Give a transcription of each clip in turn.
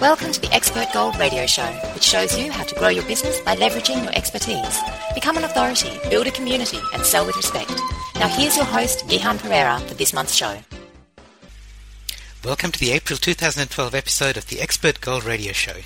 Welcome to the Expert Gold Radio Show, which shows you how to grow your business by leveraging your expertise. Become an authority, build a community, and sell with respect. Now here's your host, Gihan Perera, for this month's show. Welcome to the April 2012 episode of the Expert Gold Radio Show.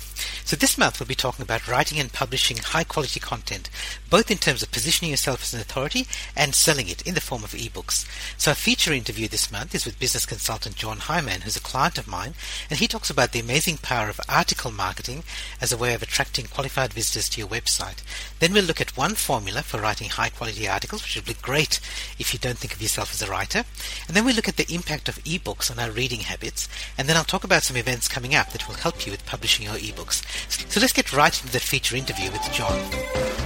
So this month we'll be talking about writing and publishing high quality content, both in terms of positioning yourself as an authority and selling it in the form of ebooks. So our feature interview this month is with business consultant John Hyman, who's a client of mine, and he talks about the amazing power of article marketing as a way of attracting qualified visitors to your website. Then we'll look at one formula for writing high quality articles, which would be great if you don't think of yourself as a writer. And then we'll look at the impact of ebooks on our reading habits, and then I'll talk about some events coming up that will help you with publishing your ebooks. So let's get right into the feature interview with John.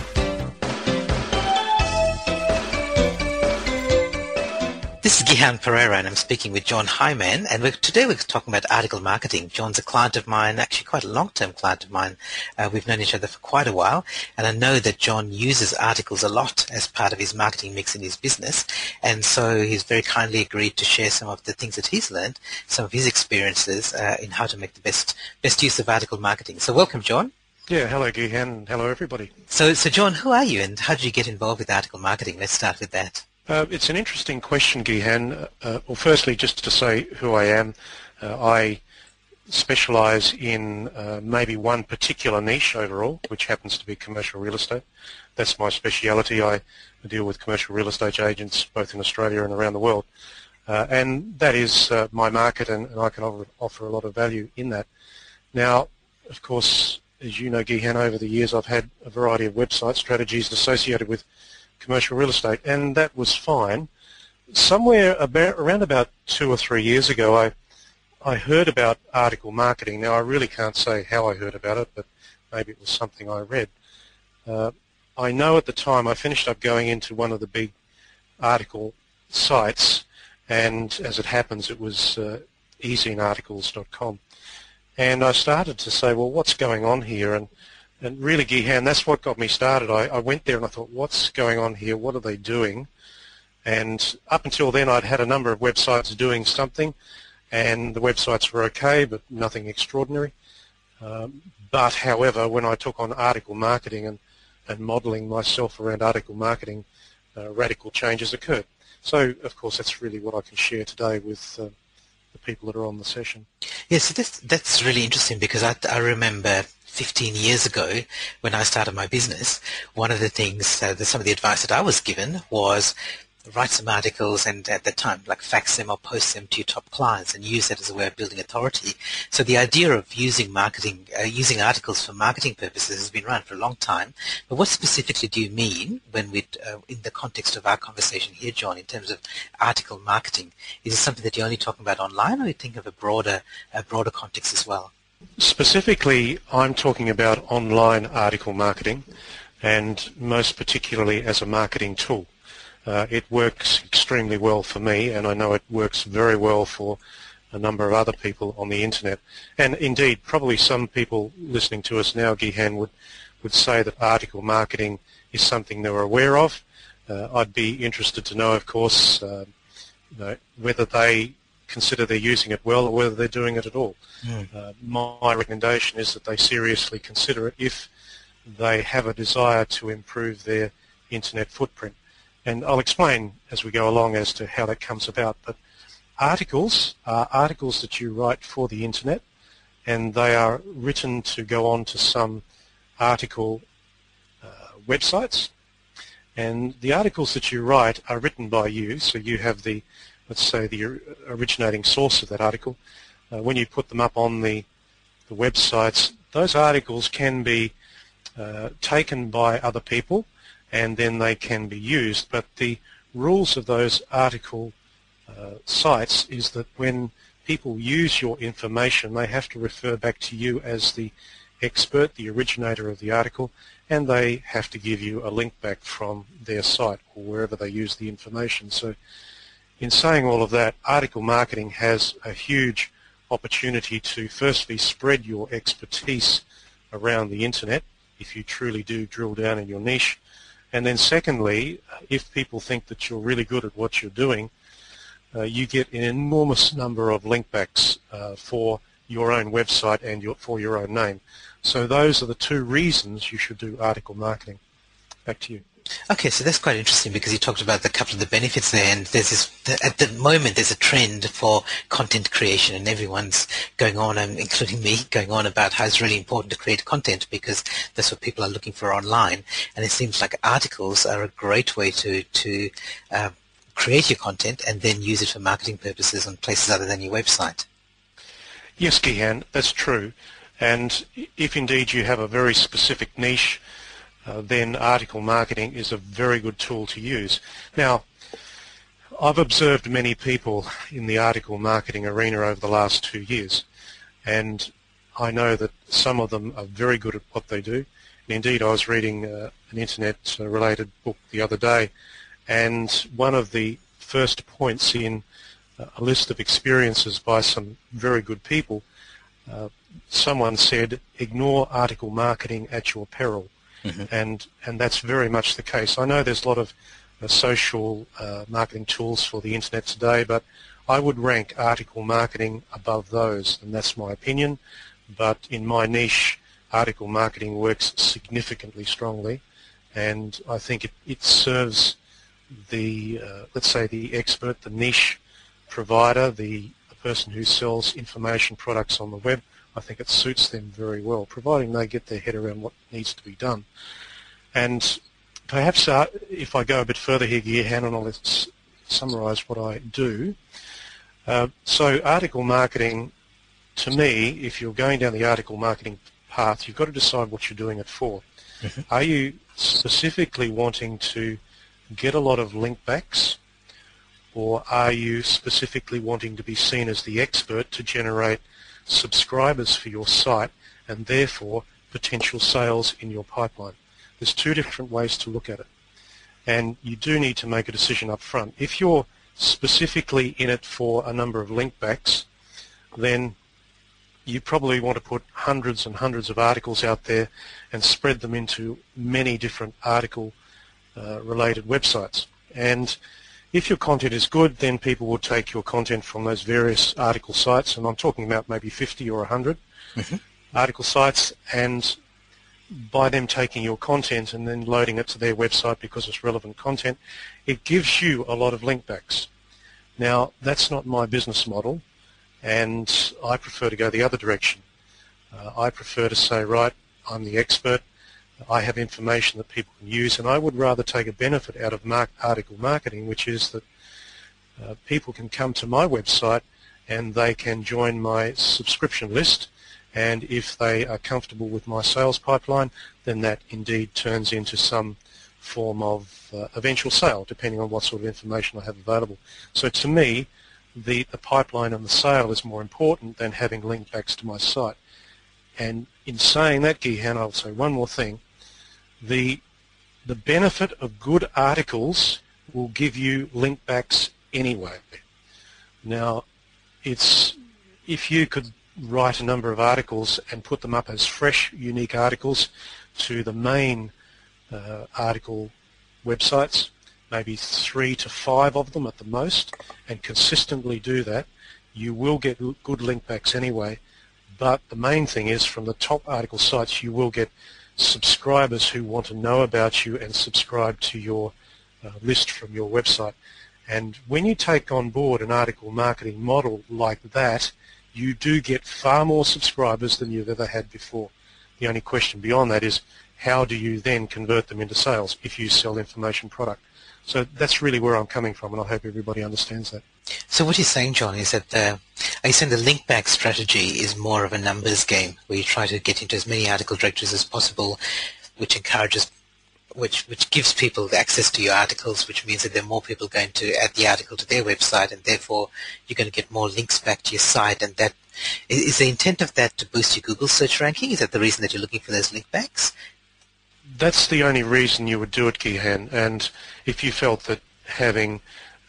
This is Gihan Perera and I'm speaking with John Hyman and we're, today we're talking about article marketing. John's a client of mine, actually quite a long-term client of mine. Uh, we've known each other for quite a while and I know that John uses articles a lot as part of his marketing mix in his business and so he's very kindly agreed to share some of the things that he's learned, some of his experiences uh, in how to make the best, best use of article marketing. So welcome John. Yeah, hello Gihan, hello everybody. So, so John, who are you and how did you get involved with article marketing? Let's start with that. Uh, it's an interesting question, Gihan. Uh, uh, well, firstly, just to say who I am, uh, I specialise in uh, maybe one particular niche overall, which happens to be commercial real estate. That's my speciality. I deal with commercial real estate agents both in Australia and around the world. Uh, and that is my market, and, and I can offer, offer, a lot of value in that. Now, of course, as you know, Gihan, over the years I've had a variety of website strategies associated with commercial real estate, and that was fine. Somewhere about, around about two or three years ago, I I heard about article marketing. Now, I really can't say how I heard about it, but maybe it was something I read. Uh, I know at the time I finished up going into one of the big article sites, and as it happens, it was uh, ezinearticles.com. And I started to say, well, what's going on here? And and really, Gihan, that's what got me started. I, I went there and I thought, what's going on here? What are they doing? And up until then, I'd had a number of websites doing something, and the websites were okay, but nothing extraordinary. Um, but, however, when I took on article marketing and, and modeling myself around article marketing, uh, radical changes occurred. So, of course, that's really what I can share today with uh, the people that are on the session. Yes, that's, that's really interesting because I, I remember 15 years ago when I started my business, one of the things, uh, the, some of the advice that I was given was write some articles and at the time like fax them or post them to your top clients and use that as a way of building authority. So the idea of using marketing, uh, using articles for marketing purposes has been around for a long time. But what specifically do you mean when we, uh, in the context of our conversation here, John, in terms of article marketing? Is it something that you're only talking about online or you think of a broader, a broader context as well? Specifically, I'm talking about online article marketing and most particularly as a marketing tool. Uh, it works extremely well for me and I know it works very well for a number of other people on the internet. And indeed, probably some people listening to us now, Gihan, would, would say that article marketing is something they're aware of. Uh, I'd be interested to know, of course, uh, you know, whether they consider they're using it well or whether they're doing it at all. Mm. Uh, my recommendation is that they seriously consider it if they have a desire to improve their internet footprint. And I'll explain as we go along as to how that comes about. But articles are articles that you write for the internet and they are written to go on to some article uh, websites. And the articles that you write are written by you, so you have the let's say, the originating source of that article, uh, when you put them up on the, the websites, those articles can be uh, taken by other people and then they can be used. But the rules of those article uh, sites is that when people use your information, they have to refer back to you as the expert, the originator of the article, and they have to give you a link back from their site or wherever they use the information. So in saying all of that, article marketing has a huge opportunity to firstly spread your expertise around the internet if you truly do drill down in your niche. And then secondly, if people think that you're really good at what you're doing, uh, you get an enormous number of linkbacks uh, for your own website and your, for your own name. So those are the two reasons you should do article marketing. Back to you. Okay, so that's quite interesting because you talked about a couple of the benefits there, and there's this. At the moment, there's a trend for content creation, and everyone's going on, and including me, going on about how it's really important to create content because that's what people are looking for online. And it seems like articles are a great way to to uh, create your content and then use it for marketing purposes on places other than your website. Yes, Gihan, that's true. And if indeed you have a very specific niche uh, then article marketing is a very good tool to use. Now, I've observed many people in the article marketing arena over the last two years, and I know that some of them are very good at what they do. indeed, I was reading uh, an internet-related book the other day, and one of the first points in uh, a list of experiences by some very good people, uh, someone said, ignore article marketing at your peril. Mm-hmm. And, and that's very much the case. I know there's a lot of uh, social uh, marketing tools for the internet today, but I would rank article marketing above those, and that's my opinion. But in my niche, article marketing works significantly strongly, and I think it, it serves the, uh, let's say, the expert, the niche provider, the, the person who sells information products on the web I think it suits them very well, providing they get their head around what needs to be done. And perhaps uh, if I go a bit further here, Gihan, and I'll summarise what I do. Uh, so article marketing, to me, if you're going down the article marketing path, you've got to decide what you're doing it for. Mm-hmm. Are you specifically wanting to get a lot of link backs or are you specifically wanting to be seen as the expert to generate subscribers for your site and therefore potential sales in your pipeline. There's two different ways to look at it. And you do need to make a decision up front. If you're specifically in it for a number of link backs, then you probably want to put hundreds and hundreds of articles out there and spread them into many different article uh, related websites. And if your content is good, then people will take your content from those various article sites, and I'm talking about maybe 50 or 100 mm-hmm. article sites, and by them taking your content and then loading it to their website because it's relevant content, it gives you a lot of link backs. Now, that's not my business model, and I prefer to go the other direction. Uh, I prefer to say, right, I'm the expert, I have information that people can use, and I would rather take a benefit out of mark article marketing, which is that uh, people can come to my website and they can join my subscription list, and if they are comfortable with my sales pipeline, then that indeed turns into some form of uh, eventual sale, depending on what sort of information I have available. So to me, the, the pipeline and the sale is more important than having link backs to my site. And in saying that, Gihan, I'll say one more thing the the benefit of good articles will give you link backs anyway. Now, it's if you could write a number of articles and put them up as fresh, unique articles to the main uh, article websites, maybe three to five of them at the most, and consistently do that, you will get good link backs anyway. But the main thing is from the top article sites, you will get subscribers who want to know about you and subscribe to your uh, list from your website. And when you take on board an article marketing model like that, you do get far more subscribers than you've ever had before. The only question beyond that is how do you then convert them into sales if you sell information product? So that's really where I'm coming from, and I hope everybody understands that. So what you're saying, John, is that uh, the, are you saying the link back strategy is more of a numbers game, where you try to get into as many article directories as possible, which encourages, which which gives people access to your articles, which means that there are more people going to add the article to their website, and therefore you're going to get more links back to your site, and that is the intent of that to boost your Google search ranking? Is that the reason that you're looking for those link backs? That's the only reason you would do it, Gihan. And if you felt that having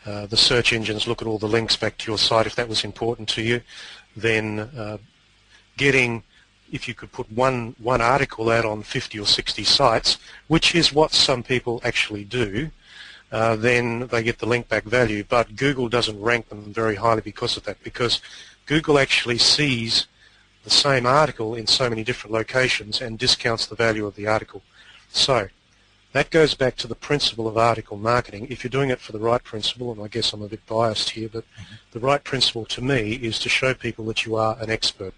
uh, the search engines look at all the links back to your site if that was important to you, then uh, getting, if you could put one, one article out on 50 or 60 sites, which is what some people actually do, uh, then they get the link back value. But Google doesn't rank them very highly because of that, because Google actually sees the same article in so many different locations and discounts the value of the article. So that goes back to the principle of article marketing. If you're doing it for the right principle, and I guess I'm a bit biased here, but mm-hmm. the right principle to me is to show people that you are an expert.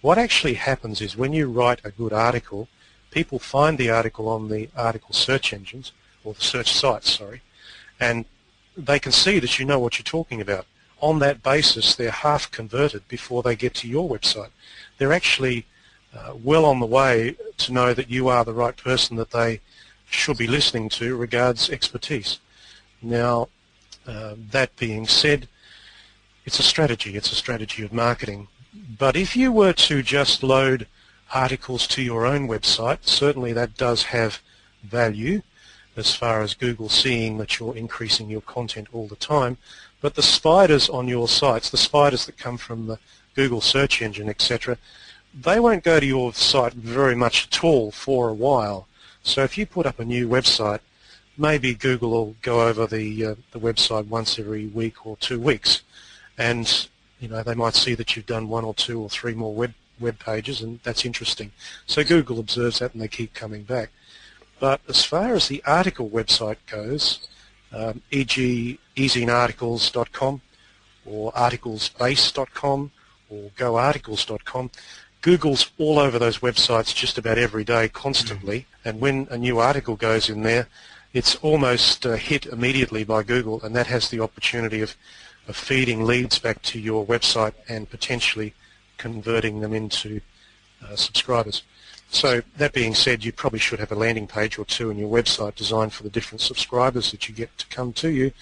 What actually happens is when you write a good article, people find the article on the article search engines, or the search sites, sorry, and they can see that you know what you're talking about. On that basis, they're half converted before they get to your website. They're actually uh, well on the way to know that you are the right person that they should be listening to regards expertise. Now, uh, that being said, it's a strategy. It's a strategy of marketing. But if you were to just load articles to your own website, certainly that does have value as far as Google seeing that you're increasing your content all the time. But the spiders on your sites, the spiders that come from the Google search engine, etc., they won't go to your site very much at all for a while. So if you put up a new website, maybe Google will go over the uh, the website once every week or two weeks, and you know they might see that you've done one or two or three more web web pages, and that's interesting. So Google observes that, and they keep coming back. But as far as the article website goes, um, e.g. ezinearticles.com or articlesbase.com or goarticles.com, Google's all over those websites just about every day, constantly. Mm-hmm. And when a new article goes in there, it's almost uh, hit immediately by Google, and that has the opportunity of, of feeding leads back to your website and potentially converting them into uh, subscribers. So that being said, you probably should have a landing page or two in your website designed for the different subscribers that you get to come to you,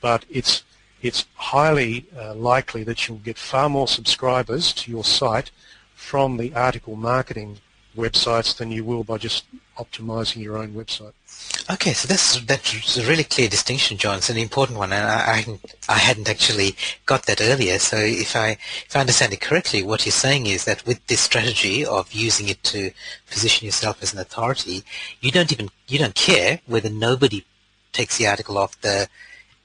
but it's it's highly uh, likely that you'll get far more subscribers to your site from the article marketing websites than you will by just optimizing your own website. Okay, so that's that's a really clear distinction, John. It's an important one, and I, I, I hadn't actually got that earlier. So if I if I understand it correctly, what you're saying is that with this strategy of using it to position yourself as an authority, you don't even you don't care whether nobody takes the article off the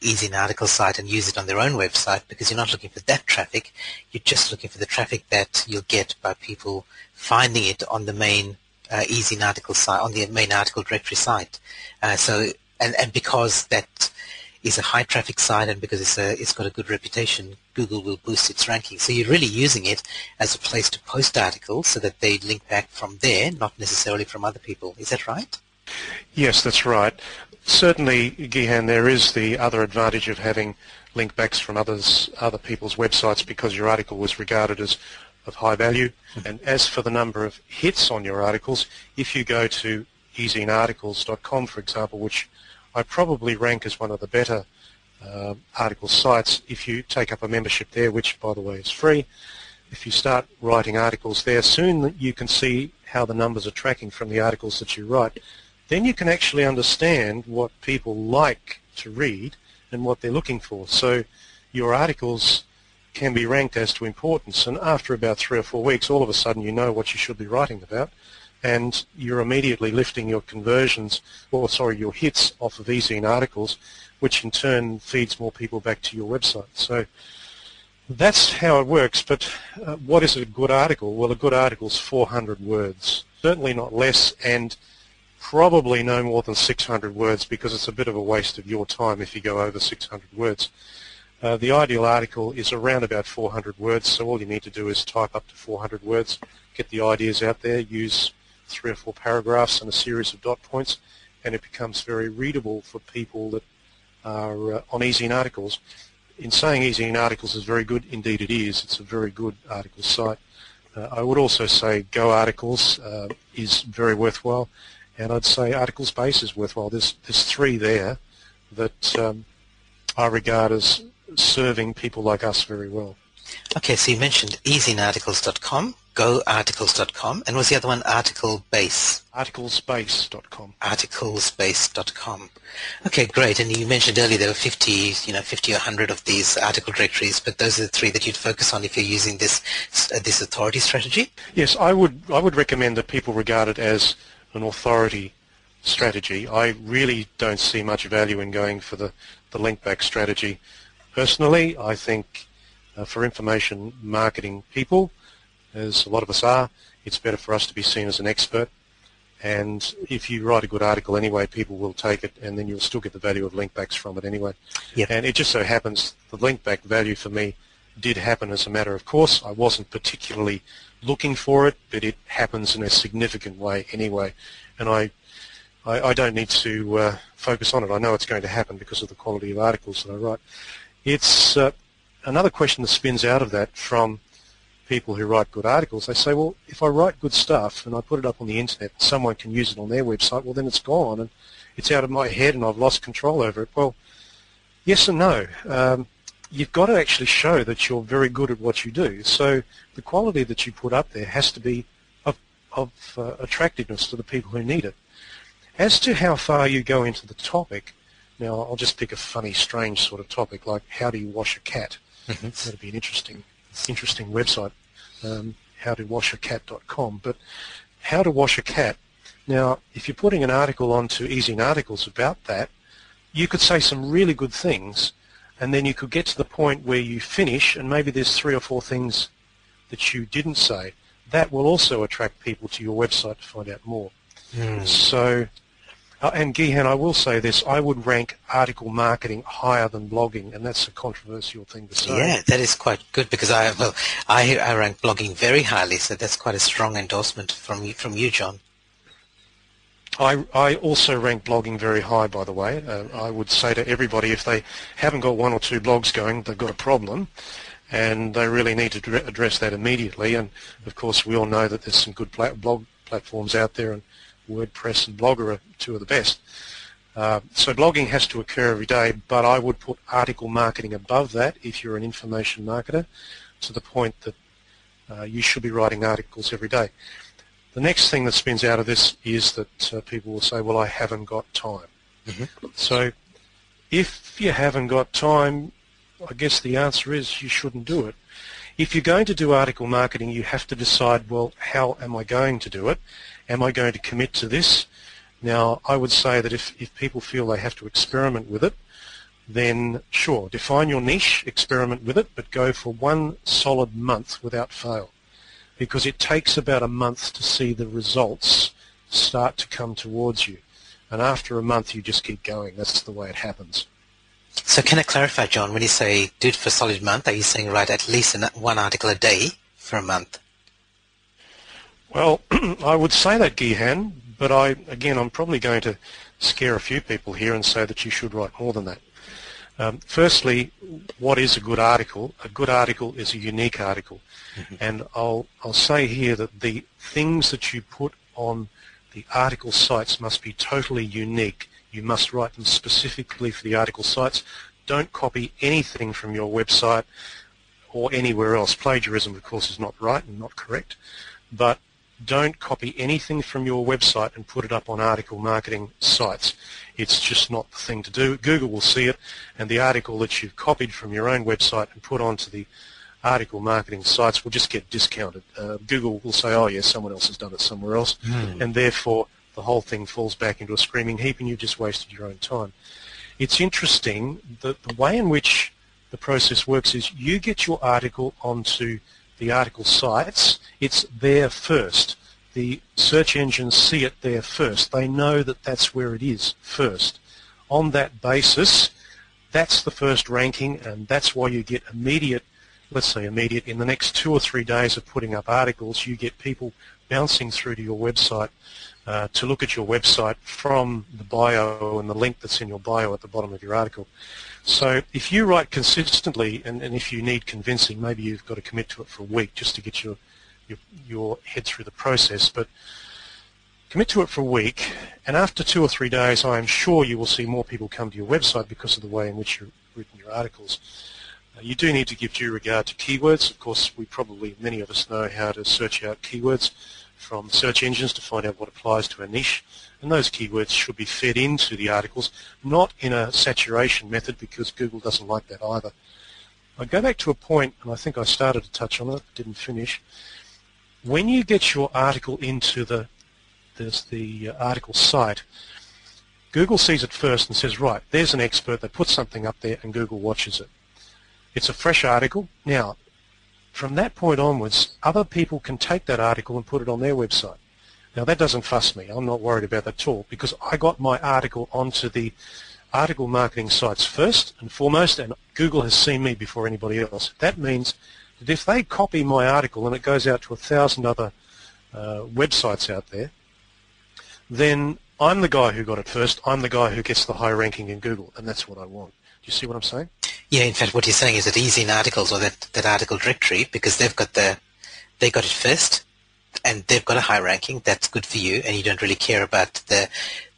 EzineArticle site and use it on their own website because you're not looking for that traffic. You're just looking for the traffic that you'll get by people finding it on the main uh, EzineArticle site, on the main article directory site. Uh, so, and, and because that is a high traffic site and because it's a, it's got a good reputation, Google will boost its ranking. So you're really using it as a place to post articles so that they link back from there, not necessarily from other people. Is that right? Yes, that's right. Certainly, Gihan, there is the other advantage of having link backs from others, other people's websites because your article was regarded as of high value. Mm-hmm. And as for the number of hits on your articles, if you go to ezinearticles.com, for example, which I probably rank as one of the better uh, article sites, if you take up a membership there, which by the way is free, if you start writing articles there, soon you can see how the numbers are tracking from the articles that you write then you can actually understand what people like to read and what they're looking for. So your articles can be ranked as to importance and after about three or four weeks all of a sudden you know what you should be writing about and you're immediately lifting your conversions or sorry your hits off of easy articles which in turn feeds more people back to your website. So that's how it works but uh, what is a good article? Well a good article is 400 words certainly not less and probably no more than 600 words because it's a bit of a waste of your time if you go over 600 words. Uh, the ideal article is around about 400 words, so all you need to do is type up to 400 words, get the ideas out there, use three or four paragraphs and a series of dot points, and it becomes very readable for people that are uh, on EzineArticles. In saying EzineArticles is very good, indeed it is. It's a very good article site. Uh, I would also say Go Articles uh, is very worthwhile and I'd say ArticlesBase is worthwhile. There's there's three there that um, I regard as serving people like us very well. Okay, so you mentioned ezinearticles.com, goarticles.com, and was the other one articlebase? Articlesbase.com. Articlesbase.com. Okay, great. And you mentioned earlier there were 50, you know, 50 or 100 of these article directories, but those are the three that you'd focus on if you're using this uh, this authority strategy. Yes, I would I would recommend that people regard it as an authority strategy. I really don't see much value in going for the, the link back strategy. Personally, I think uh, for information marketing people, as a lot of us are. It's better for us to be seen as an expert. And if you write a good article anyway, people will take it, and then you'll still get the value of link backs from it anyway. Yep. And it just so happens the link back value for me did happen as a matter of course. I wasn't particularly looking for it, but it happens in a significant way anyway. And I, I, I don't need to uh, focus on it. I know it's going to happen because of the quality of articles that I write. It's uh, another question that spins out of that from people who write good articles, they say, well, if I write good stuff and I put it up on the internet, and someone can use it on their website, well, then it's gone and it's out of my head and I've lost control over it. Well, yes and no. Um, you've got to actually show that you're very good at what you do. So the quality that you put up there has to be of, of uh, attractiveness to the people who need it. As to how far you go into the topic, now I'll just pick a funny, strange sort of topic like how do you wash a cat? Mm-hmm. That'd be an interesting interesting website, um, howtowashacat.com. But how to wash a cat. Now, if you're putting an article onto EzineArticles about that, you could say some really good things, and then you could get to the point where you finish, and maybe there's three or four things that you didn't say. That will also attract people to your website to find out more. Mm. So uh, and Gihan, I will say this, I would rank article marketing higher than blogging, and that's a controversial thing to say. Yeah, that is quite good because I, well, I, I rank blogging very highly, so that's quite a strong endorsement from you, from you John. I, I also rank blogging very high, by the way. Uh, I would say to everybody, if they haven't got one or two blogs going, they've got a problem, and they really need to address that immediately. And of course, we all know that there's some good blog platforms out there, and WordPress and Blogger are two of the best. Uh, so blogging has to occur every day, but I would put article marketing above that if you're an information marketer to the point that uh, you should be writing articles every day. The next thing that spins out of this is that uh, people will say, well, I haven't got time. Mm-hmm. So if you haven't got time, I guess the answer is you shouldn't do it. If you're going to do article marketing, you have to decide, well, how am I going to do it? Am I going to commit to this? Now, I would say that if, if people feel they have to experiment with it, then sure, define your niche, experiment with it, but go for one solid month without fail. Because it takes about a month to see the results start to come towards you. And after a month, you just keep going. That's the way it happens. So can I clarify, John, when you say do it for a solid month, are you saying write at least one article a day for a month? Well, I would say that, Gihan, but I, again, I'm probably going to scare a few people here and say that you should write more than that. Um, firstly, what is a good article? A good article is a unique article. Mm-hmm. And I'll, I'll say here that the things that you put on the article sites must be totally unique. You must write them specifically for the article sites. Don't copy anything from your website or anywhere else. Plagiarism, of course, is not right and not correct. But don't copy anything from your website and put it up on article marketing sites. It's just not the thing to do. Google will see it, and the article that you've copied from your own website and put onto the article marketing sites will just get discounted. Uh, Google will say, oh, yes, someone else has done it somewhere else, mm. and therefore the whole thing falls back into a screaming heap and you've just wasted your own time. It's interesting that the way in which the process works is you get your article onto the article sites, it's there first. The search engines see it there first. They know that that's where it is first. On that basis, that's the first ranking and that's why you get immediate, let's say immediate, in the next two or three days of putting up articles, you get people bouncing through to your website uh, to look at your website from the bio and the link that's in your bio at the bottom of your article. So if you write consistently and, and if you need convincing, maybe you've got to commit to it for a week just to get your, your, your head through the process. But commit to it for a week, and after two or three days, I am sure you will see more people come to your website because of the way in which you've written your articles. Uh, you do need to give due regard to keywords. Of course, we probably, many of us know how to search out keywords from search engines to find out what applies to a niche and those keywords should be fed into the articles, not in a saturation method because Google doesn't like that either. I go back to a point, and I think I started to touch on it, didn't finish. When you get your article into the, the uh, article site, Google sees it first and says, right, there's an expert, they put something up there and Google watches it. It's a fresh article. Now, From that point onwards, other people can take that article and put it on their website. Now that doesn't fuss me. I'm not worried about that at all because I got my article onto the article marketing sites first and foremost and Google has seen me before anybody else. That means that if they copy my article and it goes out to a thousand other uh, websites out there, then I'm the guy who got it first. I'm the guy who gets the high ranking in Google and that's what I want. Do you see what I'm saying? Yeah, in fact, what you're saying is that EzineArticles or that, that article directory, because they've got the, they got it first, and they've got a high ranking, that's good for you, and you don't really care about the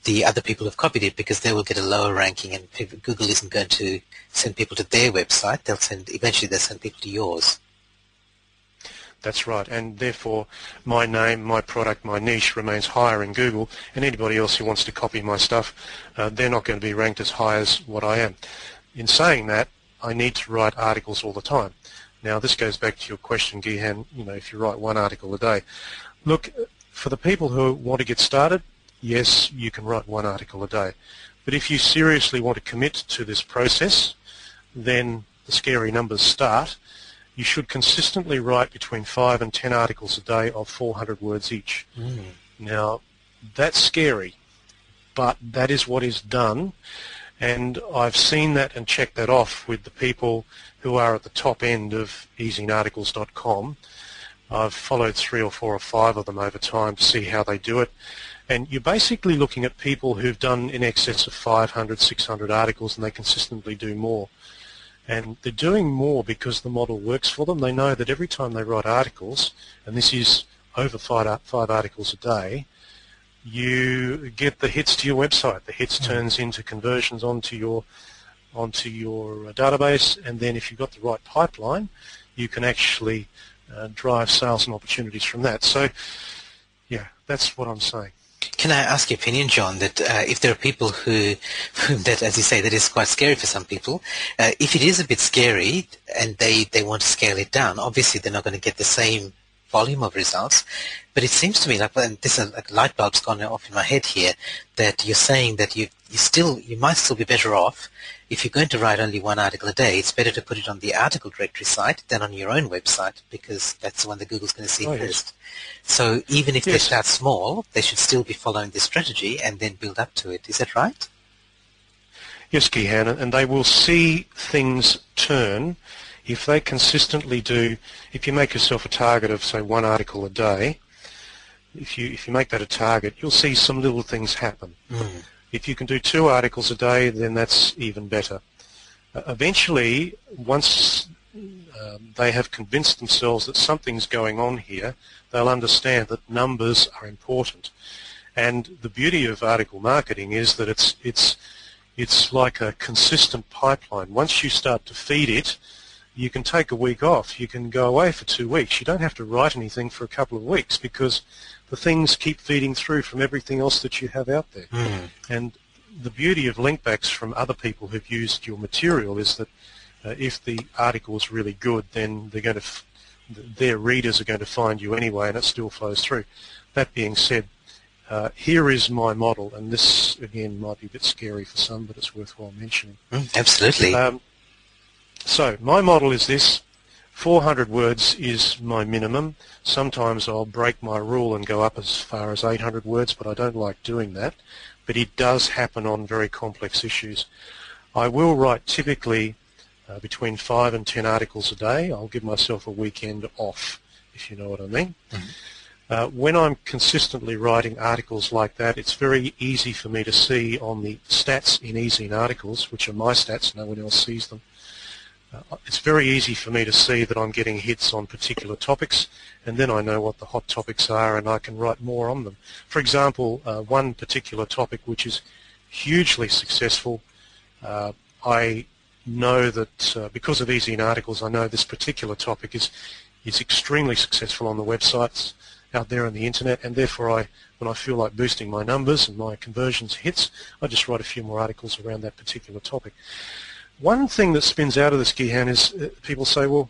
the other people who've copied it because they will get a lower ranking, and people, Google isn't going to send people to their website. They'll send eventually they'll send people to yours. That's right, and therefore my name, my product, my niche remains higher in Google, and anybody else who wants to copy my stuff, uh, they're not going to be ranked as high as what I am. In saying that, I need to write articles all the time. Now, this goes back to your question, Gihan, you know, if you write one article a day. Look, for the people who want to get started, yes, you can write one article a day. But if you seriously want to commit to this process, then the scary numbers start. You should consistently write between 5 and 10 articles a day of 400 words each. Mm. Now, that's scary, but that is what is done. And I've seen that and checked that off with the people who are at the top end of ezinearticles.com. I've followed three or four or five of them over time to see how they do it. And you're basically looking at people who've done in excess of 500, 600 articles and they consistently do more. And they're doing more because the model works for them. They know that every time they write articles, and this is over five, five articles a day, you get the hits to your website. The hits mm. turns into conversions onto your onto your uh, database, and then if you've got the right pipeline, you can actually uh, drive sales and opportunities from that. So, yeah, that's what I'm saying. Can I ask your opinion, John, that uh, if there are people who, that, as you say, that is quite scary for some people, uh, if it is a bit scary and they, they want to scale it down, obviously they're not going to get the same volume of results. But it seems to me like, and this is like light bulb's gone off in my head here, that you're saying that you you still you might still be better off if you're going to write only one article a day. It's better to put it on the article directory site than on your own website because that's the one that Google's going to see oh, first. Yes. So even if yes. they start small, they should still be following this strategy and then build up to it. Is that right? Yes, Gihan, and they will see things turn if they consistently do, if you make yourself a target of, say, one article a day, if you, if you make that a target, you'll see some little things happen. Mm. If you can do two articles a day, then that's even better. Uh, eventually, once um, they have convinced themselves that something's going on here, they'll understand that numbers are important. And the beauty of article marketing is that it's, it's, it's like a consistent pipeline. Once you start to feed it, you can take a week off. You can go away for two weeks. You don't have to write anything for a couple of weeks because the things keep feeding through from everything else that you have out there. Mm. And the beauty of linkbacks from other people who've used your material is that uh, if the article is really good, then they're going to f- their readers are going to find you anyway, and it still flows through. That being said, uh, here is my model, and this again might be a bit scary for some, but it's worthwhile mentioning. Mm, absolutely. Um, so my model is this. 400 words is my minimum. Sometimes I'll break my rule and go up as far as 800 words, but I don't like doing that. But it does happen on very complex issues. I will write typically uh, between 5 and 10 articles a day. I'll give myself a weekend off, if you know what I mean. Mm-hmm. Uh, when I'm consistently writing articles like that, it's very easy for me to see on the stats in EzineArticles, which are my stats, no one else sees them, it's very easy for me to see that I'm getting hits on particular topics and then I know what the hot topics are and I can write more on them. For example, uh, one particular topic which is hugely successful, uh, I know that uh, because of EzineArticles, I know this particular topic is, is extremely successful on the websites out there on the internet and therefore I, when I feel like boosting my numbers and my conversions hits, I just write a few more articles around that particular topic. One thing that spins out of this Gihan is uh, people say, well,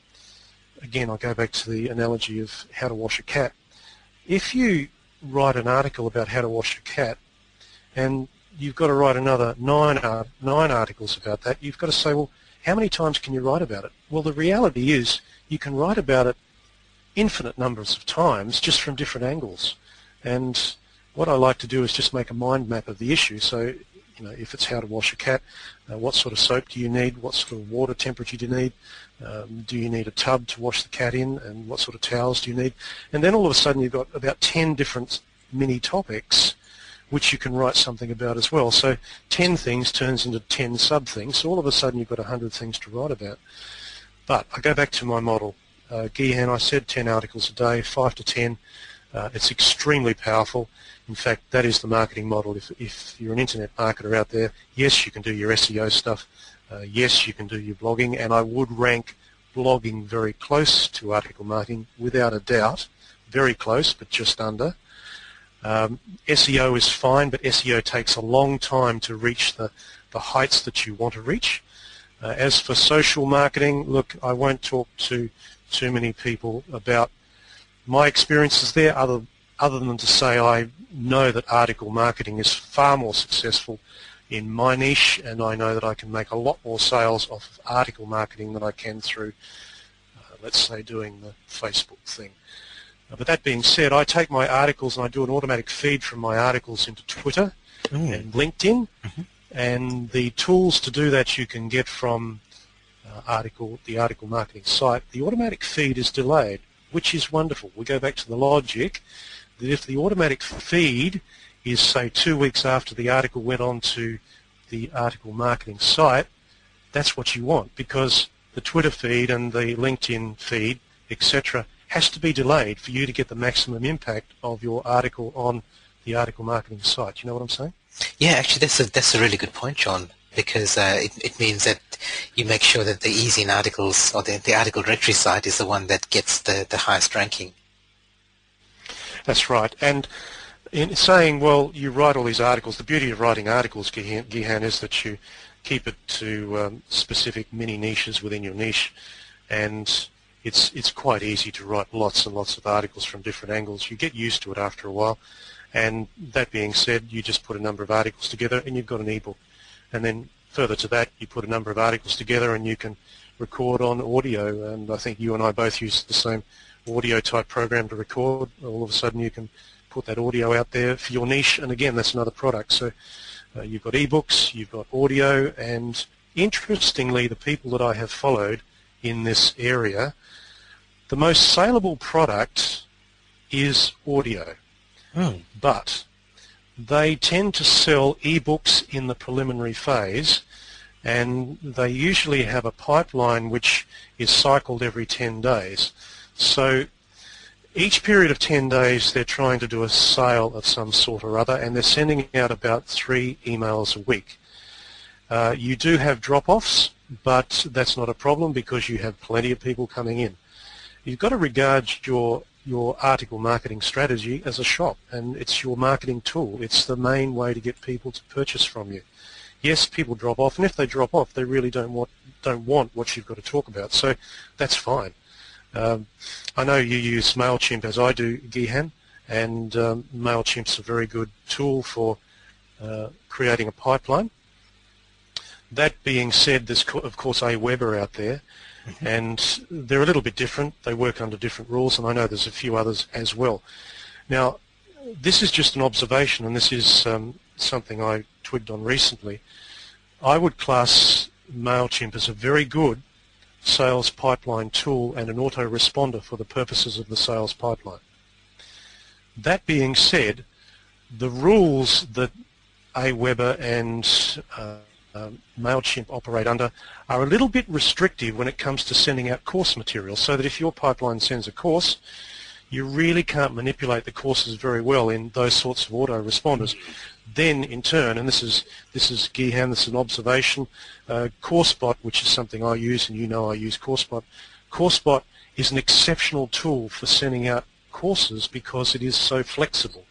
again, I'll go back to the analogy of how to wash a cat. If you write an article about how to wash a cat and you've got to write another nine, nine articles about that, you've got to say, well, how many times can you write about it? Well, the reality is you can write about it infinite numbers of times just from different angles. And what I like to do is just make a mind map of the issue. So, you know, if it's how to wash a cat, uh, what sort of soap do you need? What sort of water temperature do you need? Um, do you need a tub to wash the cat in? And what sort of towels do you need? And then all of a sudden you've got about 10 different mini topics which you can write something about as well. So 10 things turns into 10 sub things. So all of a sudden you've got 100 things to write about. But I go back to my model. Uh, Gihan, I said 10 articles a day, 5 to 10. Uh, it's extremely powerful. In fact, that is the marketing model. If, if you're an internet marketer out there, yes, you can do your SEO stuff. Uh, yes, you can do your blogging, and I would rank blogging very close to article marketing without a doubt. Very close, but just under. Um, SEO is fine, but SEO takes a long time to reach the, the heights that you want to reach. Uh, as for social marketing, look, I won't talk to too many people about my experiences there other, other than to say I know that article marketing is far more successful in my niche and I know that I can make a lot more sales off of article marketing than I can through, uh, let's say, doing the Facebook thing. Uh, but that being said, I take my articles and I do an automatic feed from my articles into Twitter mm. and LinkedIn. Mm-hmm. And the tools to do that you can get from uh, article, the article marketing site. The automatic feed is delayed, which is wonderful. We go back to the logic that if the automatic feed is, say, two weeks after the article went on to the article marketing site, that's what you want because the Twitter feed and the LinkedIn feed, etc., has to be delayed for you to get the maximum impact of your article on the article marketing site. You know what I'm saying? Yeah, actually, that's a that's a really good point, John, because uh, it it means that you make sure that the easy articles or the, the article directory site is the one that gets the, the highest ranking. That's right, and in saying, well, you write all these articles. The beauty of writing articles, Gihan, is that you keep it to um, specific mini niches within your niche, and it's it's quite easy to write lots and lots of articles from different angles. You get used to it after a while. And that being said, you just put a number of articles together and you've got an ebook. And then further to that, you put a number of articles together and you can record on audio. And I think you and I both use the same audio type program to record. All of a sudden you can put that audio out there for your niche. And again, that's another product. So uh, you've got ebooks, you've got audio, and interestingly, the people that I have followed in this area the most saleable product is audio, mm. but they tend to sell ebooks in the preliminary phase and they usually have a pipeline which is cycled every 10 days. So each period of 10 days they're trying to do a sale of some sort or other and they're sending out about three emails a week. Uh, you do have drop-offs, but that's not a problem because you have plenty of people coming in you've got to regard your your article marketing strategy as a shop and it's your marketing tool. It's the main way to get people to purchase from you. Yes, people drop off and if they drop off they really don't want don't want what you've got to talk about. So that's fine. Um, I know you use MailChimp as I do, Gihan, and um, MailChimp's a very good tool for uh, creating a pipeline. That being said, there's of course Aweber out there. And they're a little bit different. They work under different rules, and I know there's a few others as well. Now, this is just an observation, and this is um, something I twigged on recently. I would class MailChimp as a very good sales pipeline tool and an autoresponder for the purposes of the sales pipeline. That being said, the rules that Aweber and uh, um, MailChimp operate under are a little bit restrictive when it comes to sending out course material so that if your pipeline sends a course, you really can't manipulate the courses very well in those sorts of autoresponders. Then in turn, and this is this is Gihan, this observation, uh, CourseBot, which is something I use and you know I use CourseBot, CourseBot is an exceptional tool for sending out courses because it is so flexible.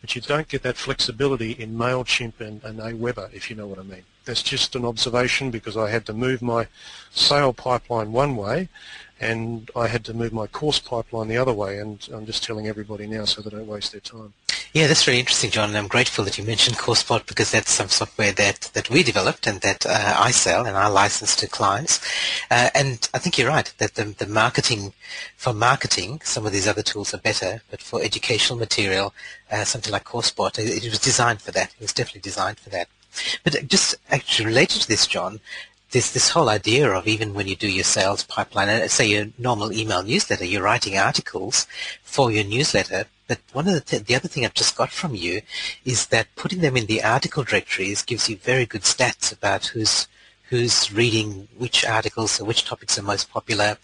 But you don't get that flexibility in MailChimp and, and Aweber, if you know what I mean. That's just an observation because I had to move my sale pipeline one way and I had to move my course pipeline the other way and I'm just telling everybody now so they don't waste their time. Yeah, that's really interesting, John, and I'm grateful that you mentioned CourseSpot because that's some software that, that we developed and that uh, I sell and I license to clients. Uh, and I think you're right that the, the marketing, for marketing, some of these other tools are better, but for educational material, uh, something like CourseSpot, it, it was designed for that. It was definitely designed for that. But just actually related to this, John, there's this whole idea of even when you do your sales pipeline, uh, say your normal email newsletter, you're writing articles for your newsletter. But one of the, th- the other thing I've just got from you is that putting them in the article directories gives you very good stats about who's who's reading which articles or which topics are most popular.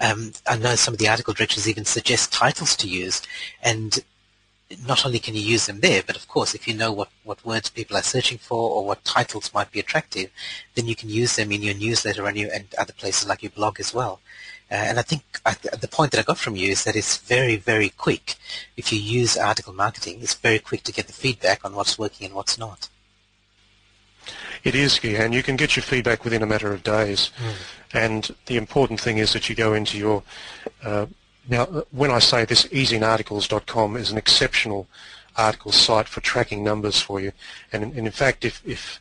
Um, I know some of the article directories even suggest titles to use, and not only can you use them there, but of course, if you know what, what words people are searching for or what titles might be attractive, then you can use them in your newsletter and, your, and other places like your blog as well. Uh, and I think I, the point that I got from you is that it's very, very quick. If you use article marketing, it's very quick to get the feedback on what's working and what's not. It is, and you can get your feedback within a matter of days. Mm. And the important thing is that you go into your uh, now, when I say this, ezinearticles.com is an exceptional article site for tracking numbers for you. And, and in fact, if, if,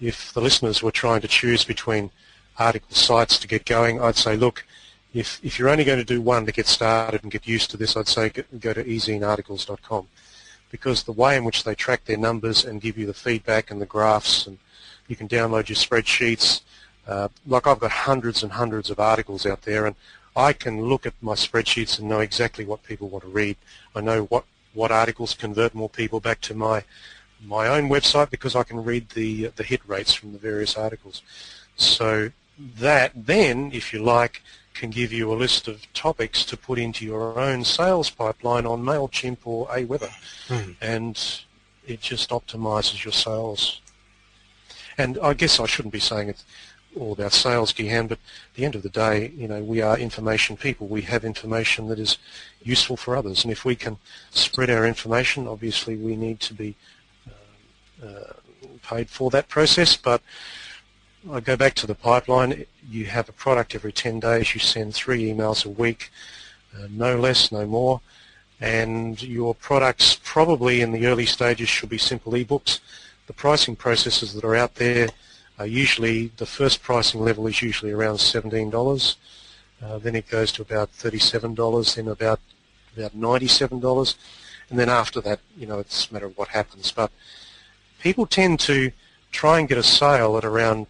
if the listeners were trying to choose between article sites to get going, I'd say, look, if, if you're only going to do one to get started and get used to this, I'd say go to ezinearticles.com because the way in which they track their numbers and give you the feedback and the graphs and you can download your spreadsheets. Uh, like I've got hundreds and hundreds of articles out there and I can look at my spreadsheets and know exactly what people want to read. I know what, what articles convert more people back to my my own website because I can read the the hit rates from the various articles. So that then, if you like, can give you a list of topics to put into your own sales pipeline on MailChimp or AWeber. Mm. And it just optimizes your sales. And I guess I shouldn't be saying it's all about sales, Gihan, but at the end of the day, you know, we are information people. We have information that is useful for others, and if we can spread our information, obviously we need to be uh, uh, paid for that process, but I go back to the pipeline. You have a product every 10 days. You send three emails a week, uh, no less, no more. And your products probably in the early stages should be simple ebooks. The pricing processes that are out there uh, usually the first pricing level is usually around $17. Uh, then it goes to about $37, then about about $97, and then after that, you know, it's a matter of what happens. But people tend to try and get a sale at around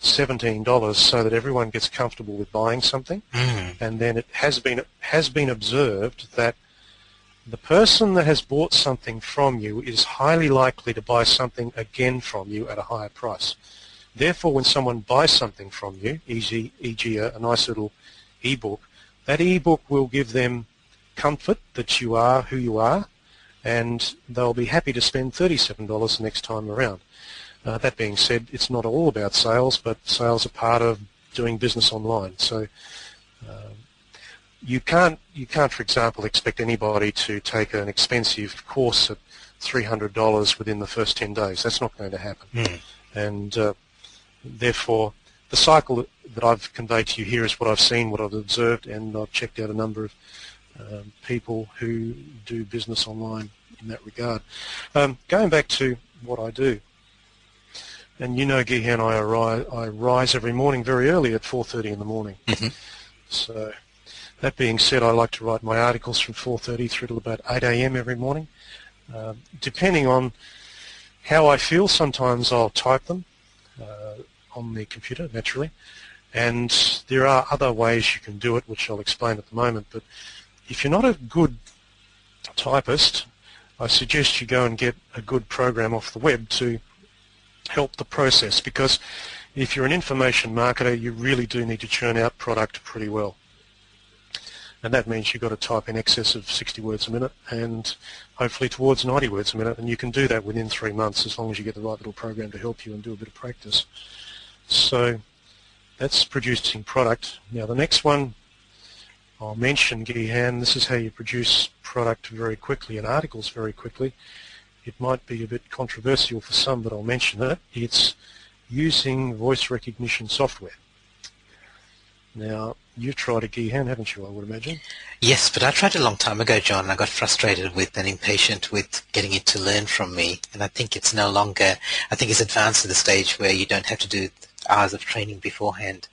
$17 so that everyone gets comfortable with buying something. Mm. And then it has been has been observed that the person that has bought something from you is highly likely to buy something again from you at a higher price. Therefore, when someone buys something from you, e.g., e.g. A, a nice little ebook, that ebook will give them comfort that you are who you are, and they'll be happy to spend $37 the next time around. Uh, that being said, it's not all about sales, but sales are part of doing business online. So uh, you can't, you can't, for example, expect anybody to take an expensive course at $300 within the first 10 days. That's not going to happen. Mm. And uh, Therefore, the cycle that I've conveyed to you here is what I've seen, what I've observed, and I've checked out a number of um, people who do business online in that regard. Um, going back to what I do, and you know, Gihan, I, arise, I rise every morning very early at 4.30 in the morning. Mm-hmm. So that being said, I like to write my articles from 4.30 through to about 8 a.m. every morning. Uh, depending on how I feel, sometimes I'll type them. Uh, on the computer, naturally. And there are other ways you can do it, which I'll explain at the moment. But if you're not a good typist, I suggest you go and get a good program off the web to help the process because if you're an information marketer, you really do need to churn out product pretty well. And that means you've got to type in excess of 60 words a minute and hopefully towards 90 words a minute. And you can do that within three months as long as you get the right little program to help you and do a bit of practice. So that's producing product. Now the next one I'll mention, Gihan, this is how you produce product very quickly and articles very quickly. It might be a bit controversial for some, but I'll mention it. It's using voice recognition software. Now, you've tried a Gihan, haven't you, I would imagine? Yes, but I tried a long time ago, John, I got frustrated with and impatient with getting it to learn from me. And I think it's no longer, I think it's advanced to the stage where you don't have to do hours of training beforehand.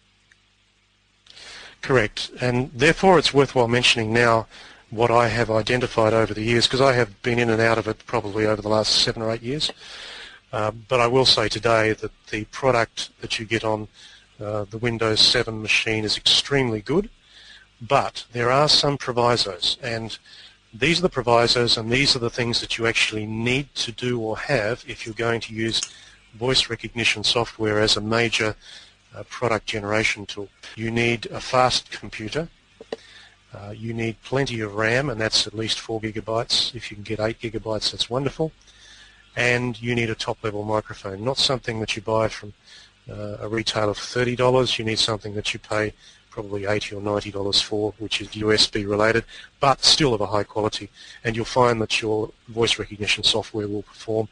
Correct. And therefore it's worthwhile mentioning now what I have identified over the years, because I have been in and out of it probably over the last seven or eight years. Uh, but I will say today that the product that you get on uh, the Windows 7 machine is extremely good, but there are some provisos, and these are the provisos and these are the things that you actually need to do or have if you're going to use voice recognition software as a major uh, product generation tool. You need a fast computer, uh, you need plenty of RAM, and that's at least 4 gigabytes. If you can get 8 gigabytes, that's wonderful. And you need a top-level microphone, not something that you buy from uh, a retail of $30. You need something that you pay probably 80 or $90 for, which is USB related, but still of a high quality. And you'll find that your voice recognition software will perform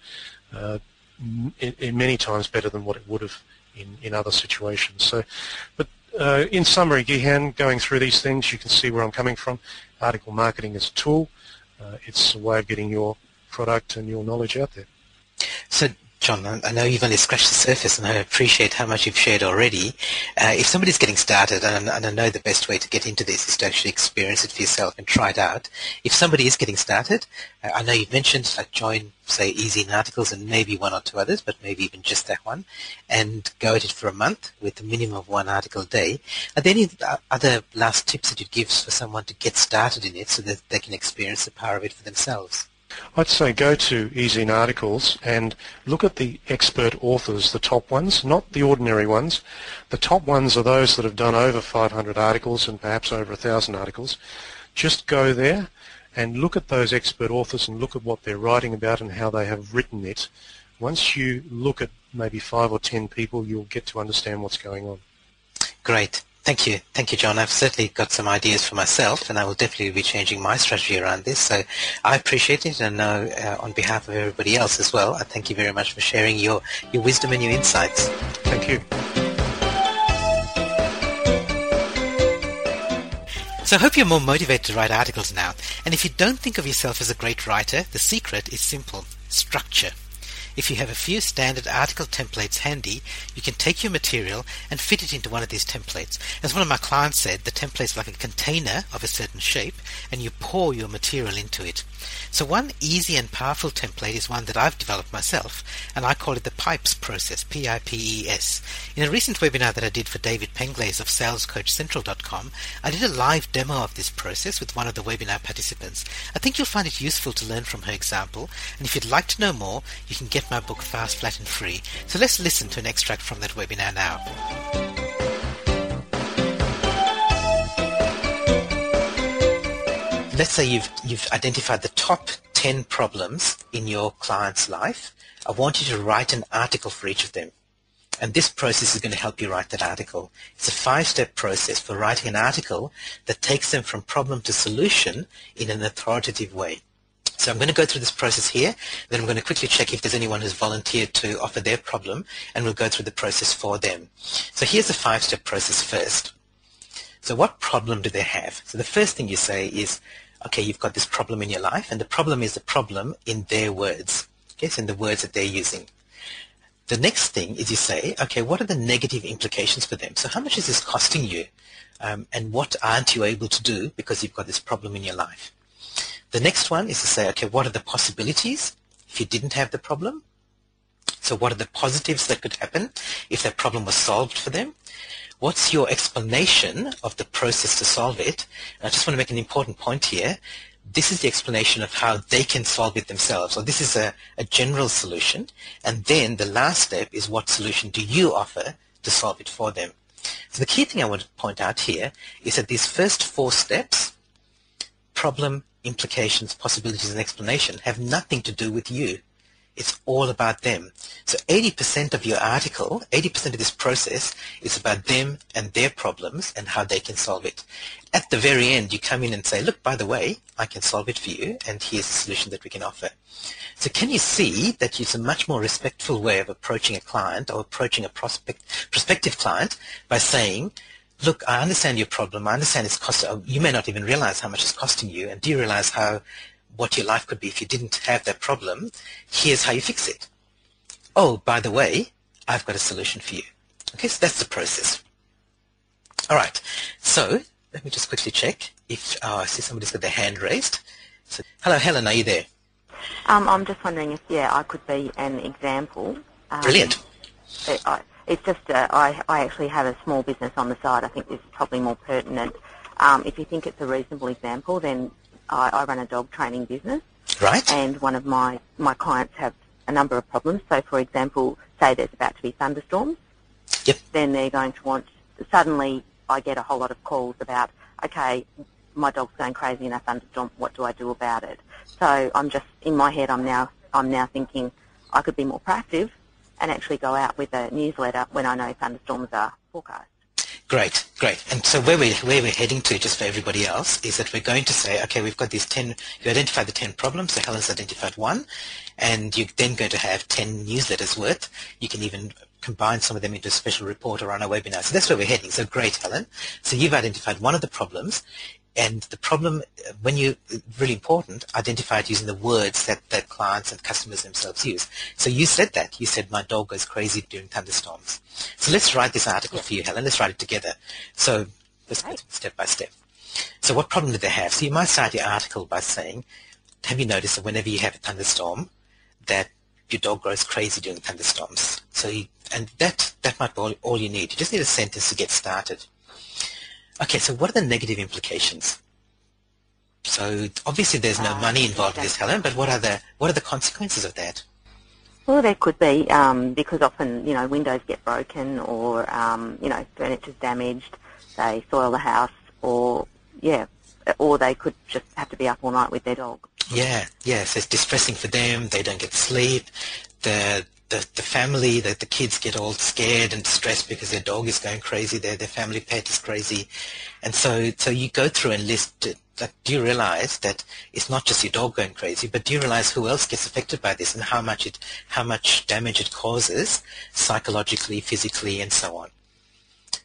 uh, in, in many times better than what it would have in, in other situations. So, but uh, in summary, Gihan, going through these things, you can see where I'm coming from. Article marketing is a tool. Uh, it's a way of getting your product and your knowledge out there. So John, I know you've only scratched the surface, and I appreciate how much you've shared already. Uh, if somebody's getting started, and, and, I know the best way to get into this is to actually experience it for yourself and try it out. If somebody is getting started, uh, I know you've mentioned like join, say, EzineArticles and maybe one or two others, but maybe even just that one, and go at it for a month with a minimum of one article a day. Are there any other last tips that you'd give for someone to get started in it so that they can experience the power of it for themselves? I'd say go to EzineArticles and look at the expert authors, the top ones, not the ordinary ones. The top ones are those that have done over 500 articles and perhaps over 1,000 articles. Just go there and look at those expert authors and look at what they're writing about and how they have written it. Once you look at maybe five or ten people, you'll get to understand what's going on. Great. Thank you. Thank you, John. I've certainly got some ideas for myself, and I will definitely be changing my strategy around this. So I appreciate it, and uh, uh, on behalf of everybody else as well, I thank you very much for sharing your, your wisdom and your insights. Thank you. So I hope you're more motivated to write articles now. And if you don't think of yourself as a great writer, the secret is simple. Structure. If you have a few standard article templates handy, you can take your material and fit it into one of these templates. As one of my clients said, the template is like a container of a certain shape and you pour your material into it. So one easy and powerful template is one that I've developed myself, and I call it the PIPES process, P-I-P-E-S. In a recent webinar that I did for David Penglaze of SalesCoachCentral.com, I did a live demo of this process with one of the webinar participants. I think you'll find it useful to learn from her example, and if you'd like to know more, you can get my book Fast, Flat and Free. So let's listen to an extract from that webinar now. let's say you've you've identified the top 10 problems in your client's life. I want you to write an article for each of them. And this process is going to help you write that article. It's a five-step process for writing an article that takes them from problem to solution in an authoritative way. So I'm going to go through this process here, then I'm going to quickly check if there's anyone who's volunteered to offer their problem, and we'll go through the process for them. So here's the five-step process first. So what problem do they have? So the first thing you say is, okay, you've got this problem in your life, and the problem is the problem in their words. Okay, so in the words that they're using. The next thing is you say, okay, what are the negative implications for them? So how much is this costing you? Um, and what aren't you able to do because you've got this problem in your life? The next one is to say, okay, what are the possibilities if you didn't have the problem? So what are the positives that could happen if that problem was solved for them? What's your explanation of the process to solve it? And I just want to make an important point here. This is the explanation of how they can solve it themselves. So this is a, a general solution. And then the last step is what solution do you offer to solve it for them? So the key thing I want to point out here is that these first four steps, problem, implications, possibilities, and explanation, have nothing to do with you. It's all about them. So 80% of your article, 80% of this process is about them and their problems and how they can solve it. At the very end, you come in and say, look, by the way, I can solve it for you and here's a solution that we can offer. So can you see that it's a much more respectful way of approaching a client or approaching a prospect, prospective client by saying, look, I understand your problem. I understand it's cost. Uh, you may not even realize how much it's costing you. And do you realize how what your life could be if you didn't have that problem? Here's how you fix it. Oh, by the way, I've got a solution for you. Okay, so that's the process. All right. So let me just quickly check if oh, I see somebody's got their hand raised. So, hello, Helen. Are you there? Um, I'm just wondering if, yeah, I could be an example. Um, Brilliant. I, it's just uh, I, I actually have a small business on the side. I think this is probably more pertinent. Um, if you think it's a reasonable example, then I, I run a dog training business. Right. And one of my, my clients have a number of problems. So, for example, say there's about to be thunderstorms. Yep. Then they're going to want, suddenly I get a whole lot of calls about, okay, my dog's going crazy in a thunderstorm. What do I do about it? So I'm just in my head. I'm now I'm now thinking I could be more proactive and actually go out with a newsletter when I know thunderstorms are forecast. Great, great. And so where we're, where we're heading to, just for everybody else, is that we're going to say, okay, we've got these 10, you identified the 10 problems, so Helen's identified one, and you're then going to have 10 newsletters worth. You can even combine some of them into a special report or on a webinar. So that's where we're heading. So great, Helen. So you've identified one of the problems. And the problem, when you, really important, identify it using the words that, that clients and customers themselves use. So you said that. You said, my dog goes crazy during thunderstorms. So let's write this article yeah. for you, Helen. Let's write it together. So let's okay. step by step. So what problem did they have? So you might start your article by saying, have you noticed that whenever you have a thunderstorm, that your dog goes crazy during thunderstorms? So you, and that, that might be all, all you need. You just need a sentence to get started. Okay, so what are the negative implications? So obviously there's no uh, money involved in this, Helen, but what are the what are the consequences of that? Well, there could be um, because often you know windows get broken or um, you know furniture's damaged, they soil the house, or yeah, or they could just have to be up all night with their dog. Yeah, yeah, so it's distressing for them. They don't get sleep. The the, the family, the, the kids get all scared and stressed because their dog is going crazy, their, their family pet is crazy. And so, so you go through and list, that, do you realize that it's not just your dog going crazy, but do you realize who else gets affected by this and how much it, how much damage it causes psychologically, physically, and so on?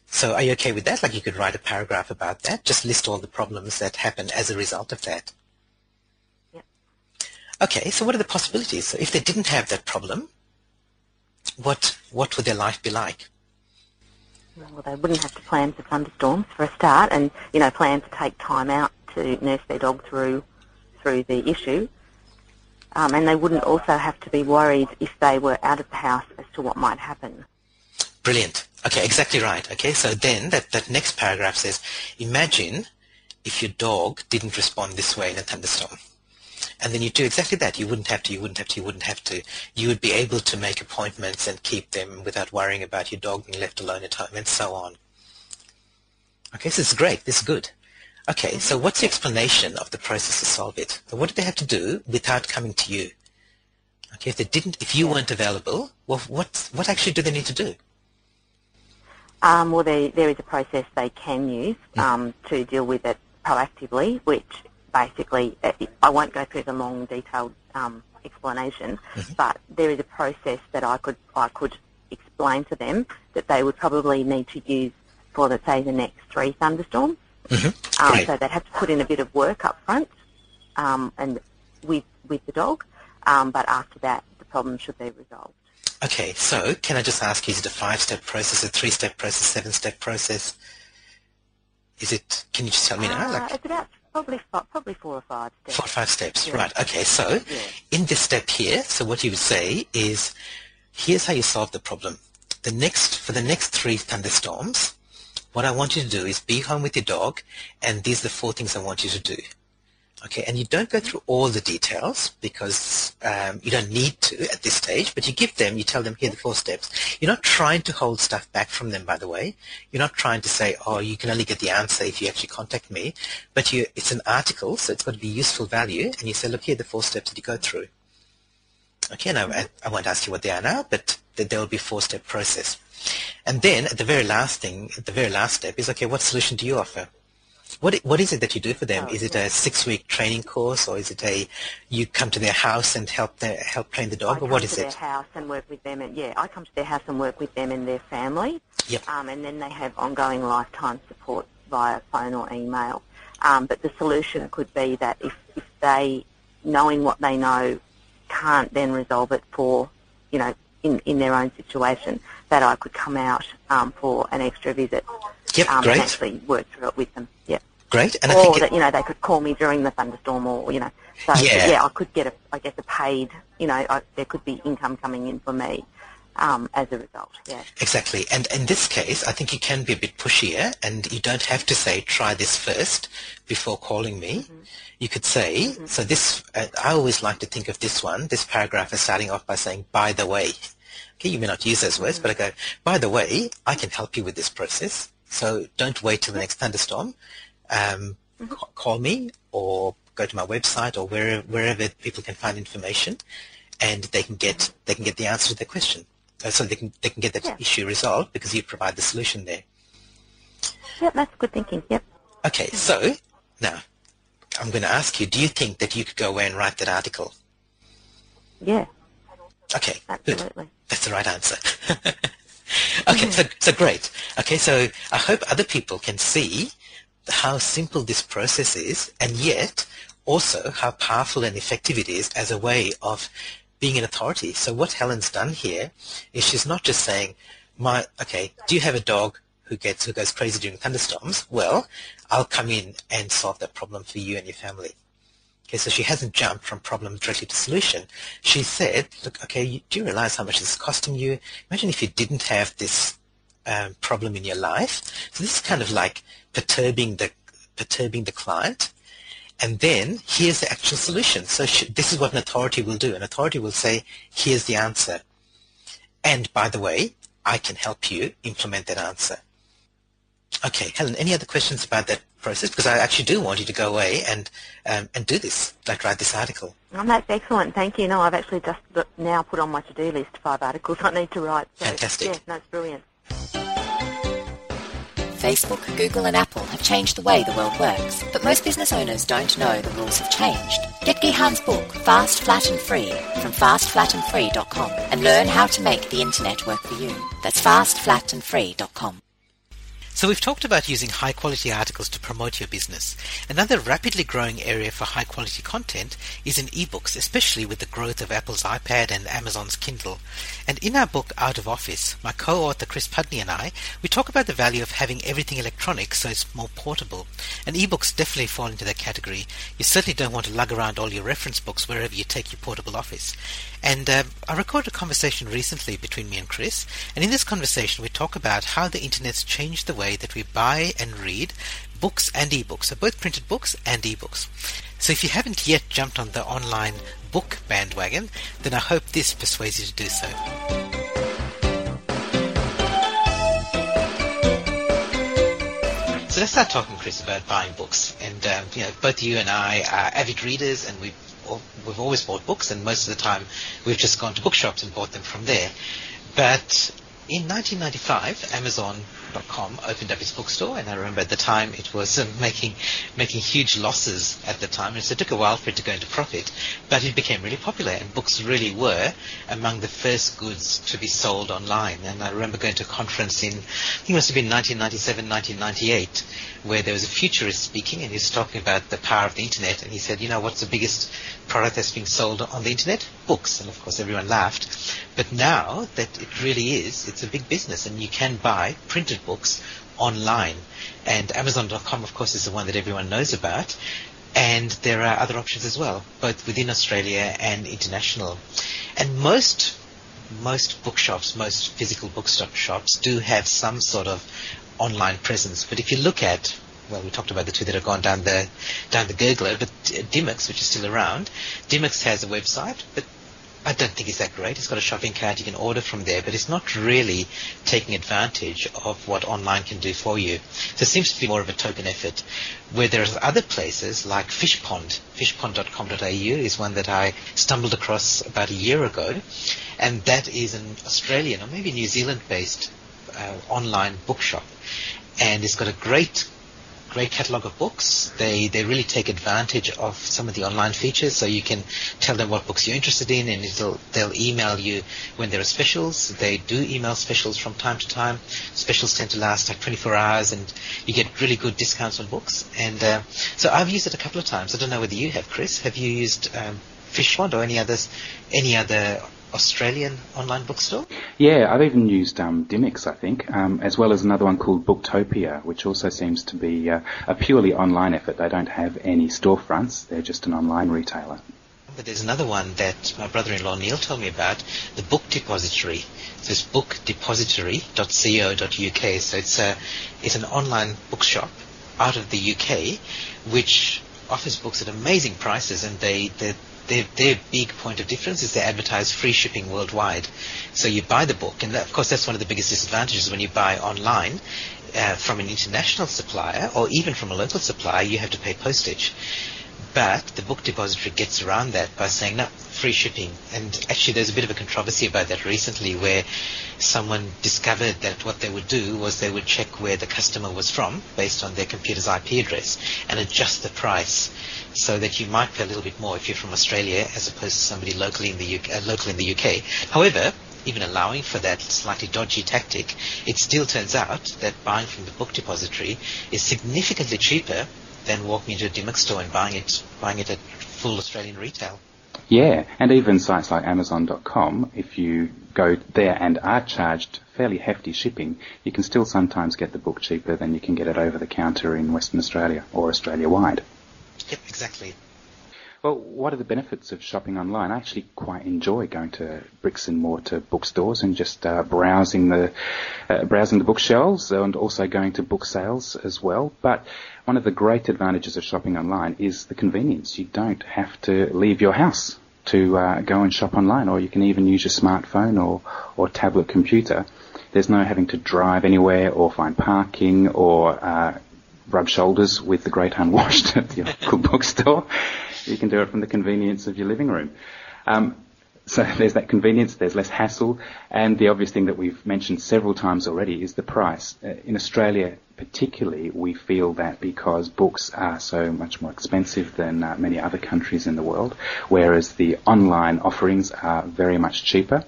So are you okay with that? Like you could write a paragraph about that, just list all the problems that happen as a result of that. Yep. Okay, so what are the possibilities? So if they didn't have that problem, what what would their life be like? Well, they wouldn't have to plan for thunderstorms for a start, and you know, plan to take time out to nurse their dog through through the issue. Um, and they wouldn't also have to be worried if they were out of the house as to what might happen. Brilliant. Okay, exactly right. Okay, so then that, that next paragraph says, imagine if your dog didn't respond this way in a thunderstorm and then you do exactly that. You wouldn't have to, you wouldn't have to, you wouldn't have to. You would be able to make appointments and keep them without worrying about your dog being left alone at home and so on. Okay, so this is great. This is good. Okay, so what's the explanation of the process to solve it? So what did they have to do without coming to you? Okay, if they didn't, if you weren't available, well, what what actually do they need to do? Um, well, they, there is a process they can use mm. um, to deal with it proactively, which basically, I won't go through the long, detailed um, explanation, mm-hmm. but there is a process that I could I could explain to them that they would probably need to use for, let's say, the next three thunderstorms. Mm-hmm. Um, so they'd have to put in a bit of work up front um, and with with the dog, um, but after that, the problem should be resolved. Okay, so can I just ask, is it a five-step process, a three-step process, seven-step process? Is it? Can you just tell me now? Uh, like, it's about Probably probably four or five steps. Four or five steps, yeah. right. Okay, so yeah. in this step here, so what you would say is, here's how you solve the problem. The next, for the next three thunderstorms, what I want you to do is be home with your dog, and these are the four things I want you to do. Okay, and you don't go through all the details because um, you don't need to at this stage, but you give them, you tell them, here are the four steps. You're not trying to hold stuff back from them, by the way. You're not trying to say, oh, you can only get the answer if you actually contact me, but you, it's an article, so it's got to be useful value, and you say, look, here are the four steps that you go through. Okay, now I, I won't ask you what they are now, but there will be a four-step process. And then at the very last thing, at the very last step is, okay, what solution do you offer? What what is it that you do for them? Oh, is it a six week training course, or is it a you come to their house and help their, help train the dog, I or come to their it? house and work with them, and yeah, I come to their house and work with them and their family. Yep. Um, and then they have ongoing lifetime support via phone or email. Um, but the solution could be that if, if they, knowing what they know, can't then resolve it for, you know, in, in their own situation, that I could come out um, for an extra visit Yep, um, great. and actually work through it with them. Yeah. Great, and I or think it- that you know they could call me during the thunderstorm, or you know, so Yeah. yeah, I could get a, I guess a paid, you know, I, there could be income coming in for me um, as a result. Yeah, Exactly. And in this case, I think you can be a bit pushier and you don't have to say, try this first before calling me. Mm-hmm. You could say, so this, uh, I always like to think of this one, this paragraph is starting off by saying, by the way. Okay, you may not use those words, but I go, by the way, I can help you with this process. So don't wait till the next thunderstorm. Um, ca- call me or go to my website or wherever, wherever people can find information and they can get, they can get the answer to their question. Uh, so they can they can get that Yeah. issue resolved because you provide the solution there. yep, that's good thinking. Yep. Okay, so now I'm going to ask you: Do you think that you could go away and write that article? Yeah, Okay, good. absolutely. That's the right answer. okay, so so great. Okay, so I hope other people can see how simple this process is, and yet also how powerful and effective it is as a way of being an authority. So what Helen's done here is she's not just saying, "My okay, do you have a dog who gets who goes crazy during thunderstorms?" Well, I'll come in and solve that problem for you and your family. So she hasn't jumped from problem directly to solution. She said, look, okay, do you realize how much this is costing you? Imagine if you didn't have this um, problem in your life. So this is kind of like perturbing the perturbing the client. And then here's the actual solution. So she, this is what an authority will do. An authority will say, here's the answer. And by the way, I can help you implement that answer. Okay, Helen, any other questions about that process? Because I actually do want you to go away and um, and do this, like write this article. Oh, that's excellent. Thank you. No, I've actually just now put on my to-do list five articles I need to write. So, Fantastic. Yeah, no, it's brilliant. Facebook, Google and Apple have changed the way the world works, but most business owners don't know the rules have changed. Get Gihan's book, Fast, Flat and Free, from fastflatandfree.com and learn how to make the internet work for you. That's fastflatandfree.com. So we've talked about using high quality articles to promote your business. Another rapidly growing area for high quality content is in ebooks, especially with the growth of Apple's iPad and Amazon's Kindle. And in our book Out of Office, my co-author Chris Pudney and I, we talk about the value of having everything electronic so it's more portable. And ebooks definitely fall into that category. You certainly don't want to lug around all your reference books wherever you take your portable office. And uh, I recorded a conversation recently between me and Chris, and in this conversation we talk about how the internet's changed the way that we buy and read books and ebooks, so both printed books and ebooks. So if you haven't yet jumped on the online book bandwagon, then I hope this persuades you to do so. So let's start talking, Chris, about buying books. And um, you know, both you and I are avid readers, and we've we've always bought books, and most of the time we've just gone to bookshops and bought them from there. But in 1995, Amazon.com opened up its bookstore, and I remember at the time it was um, making making huge losses at the time, and so it took a while for it to go into profit. But it became really popular, and books really were among the first goods to be sold online. And I remember going to a conference in, I think it must have been 1997, 1998, where there was a futurist speaking, and he was talking about the power of the internet, and he said, you know, what's the biggest product that's being sold on the internet? Books, and of course everyone laughed. But now that it really is, it's a big business, and you can buy printed books online. And Amazon.com, of course, is the one that everyone knows about. And there are other options as well, both within Australia and international. And most most bookshops, most physical bookstop shops do have some sort of online presence. But if you look at well, we talked about the two that have gone down the down the gurgler, but Dymocks, which is still around, Dymocks has a website, but I don't think it's that great. It's got a shopping cart, you can order from there, but it's not really taking advantage of what online can do for you. So it seems to be more of a token effort. Where there's other places like Fishpond, fishpond.com.au is one that I stumbled across about a year ago, and that is an Australian or maybe New Zealand based uh, online bookshop. And it's got a great great catalog of books. They they really take advantage of some of the online features, so you can tell them what books you're interested in, and they'll email you when there are specials. They do email specials from time to time. Specials tend to last like 24 hours, and you get really good discounts on books. And uh, so I've used it a couple of times. I don't know whether you have, Chris. Have you used um, Fishpond or any others, any other Australian online bookstore? Yeah, I've even used um, I think, um, as well as another one called Booktopia, which also seems to be uh, a purely online effort. They don't have any storefronts; they're just an online retailer. But there's another one that my brother-in-law Neil told me about, the Book Depository. So it's bookdepository.co.uk. So it's a it's an online bookshop out of the UK, which offers books at amazing prices, and they they their, their big point of difference is they advertise free shipping worldwide. So you buy the book, and that, of course that's one of the biggest disadvantages when you buy online uh, from an international supplier or even from a local supplier, you have to pay postage. But the book depository gets around that by saying, no, free shipping. And actually there's a bit of a controversy about that recently where someone discovered that what they would do was they would check where the customer was from based on their computer's IP address and adjust the price so that you might pay a little bit more if you're from Australia as opposed to somebody locally in the UK, uh, local in the UK. However, even allowing for that slightly dodgy tactic, it still turns out that buying from the book depository is significantly cheaper than walking into a Dymocks store and buying it, buying it at full Australian retail. Yeah, and even sites like Amazon.com, if you go there and are charged fairly hefty shipping, you can still sometimes get the book cheaper than you can get it over the counter in Western Australia or Australia wide. Yep, exactly. Well, what are the benefits of shopping online? I actually quite enjoy going to bricks and mortar bookstores and just uh, browsing the uh, browsing the bookshelves and also going to book sales as well. But one of the great advantages of shopping online is the convenience. You don't have to leave your house to uh, go and shop online, or you can even use your smartphone or or tablet computer. There's no having to drive anywhere or find parking or uh, rub shoulders with the great unwashed at the local bookstore. You can do it from the convenience of your living room. Um, so there's that convenience, there's less hassle, and the obvious thing that we've mentioned several times already is the price. Uh, in Australia, particularly, we feel that because books are so much more expensive than uh, many other countries in the world, whereas the online offerings are very much cheaper.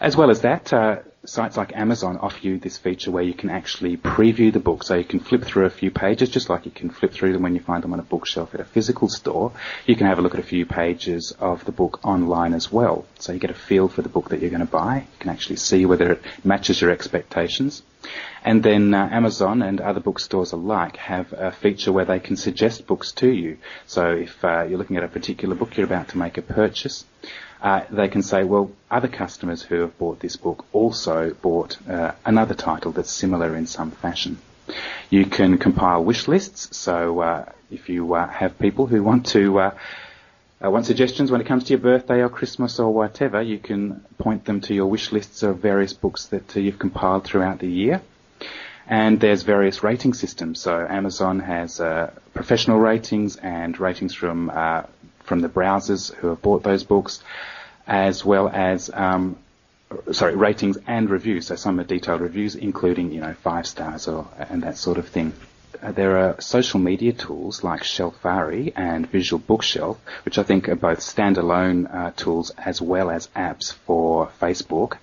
As well as that, uh, sites like Amazon offer you this feature where you can actually preview the book. So you can flip through a few pages, just like you can flip through them when you find them on a bookshelf at a physical store. You can have a look at a few pages of the book online as well. So you get a feel for the book that you're going to buy. You can actually see whether it matches your expectations. And then uh, Amazon and other bookstores alike have a feature where they can suggest books to you. So if uh, you're looking at a particular book, you're about to make a purchase, uh, they can say, well, other customers who have bought this book also bought uh, another title that's similar in some fashion. You can compile wish lists, so uh, if you uh, have people who want to uh, uh, want suggestions when it comes to your birthday or Christmas or whatever, you can point them to your wish lists of various books that you've compiled throughout the year. And there's various rating systems. So Amazon has professional ratings and ratings from from the browsers who have bought those books as well as um, sorry ratings and reviews. So some are detailed reviews, including you know five stars or and that sort of thing. Uh, there are social media tools like Shelfari and Visual Bookshelf, which I think are both standalone uh, tools as well as apps for Facebook.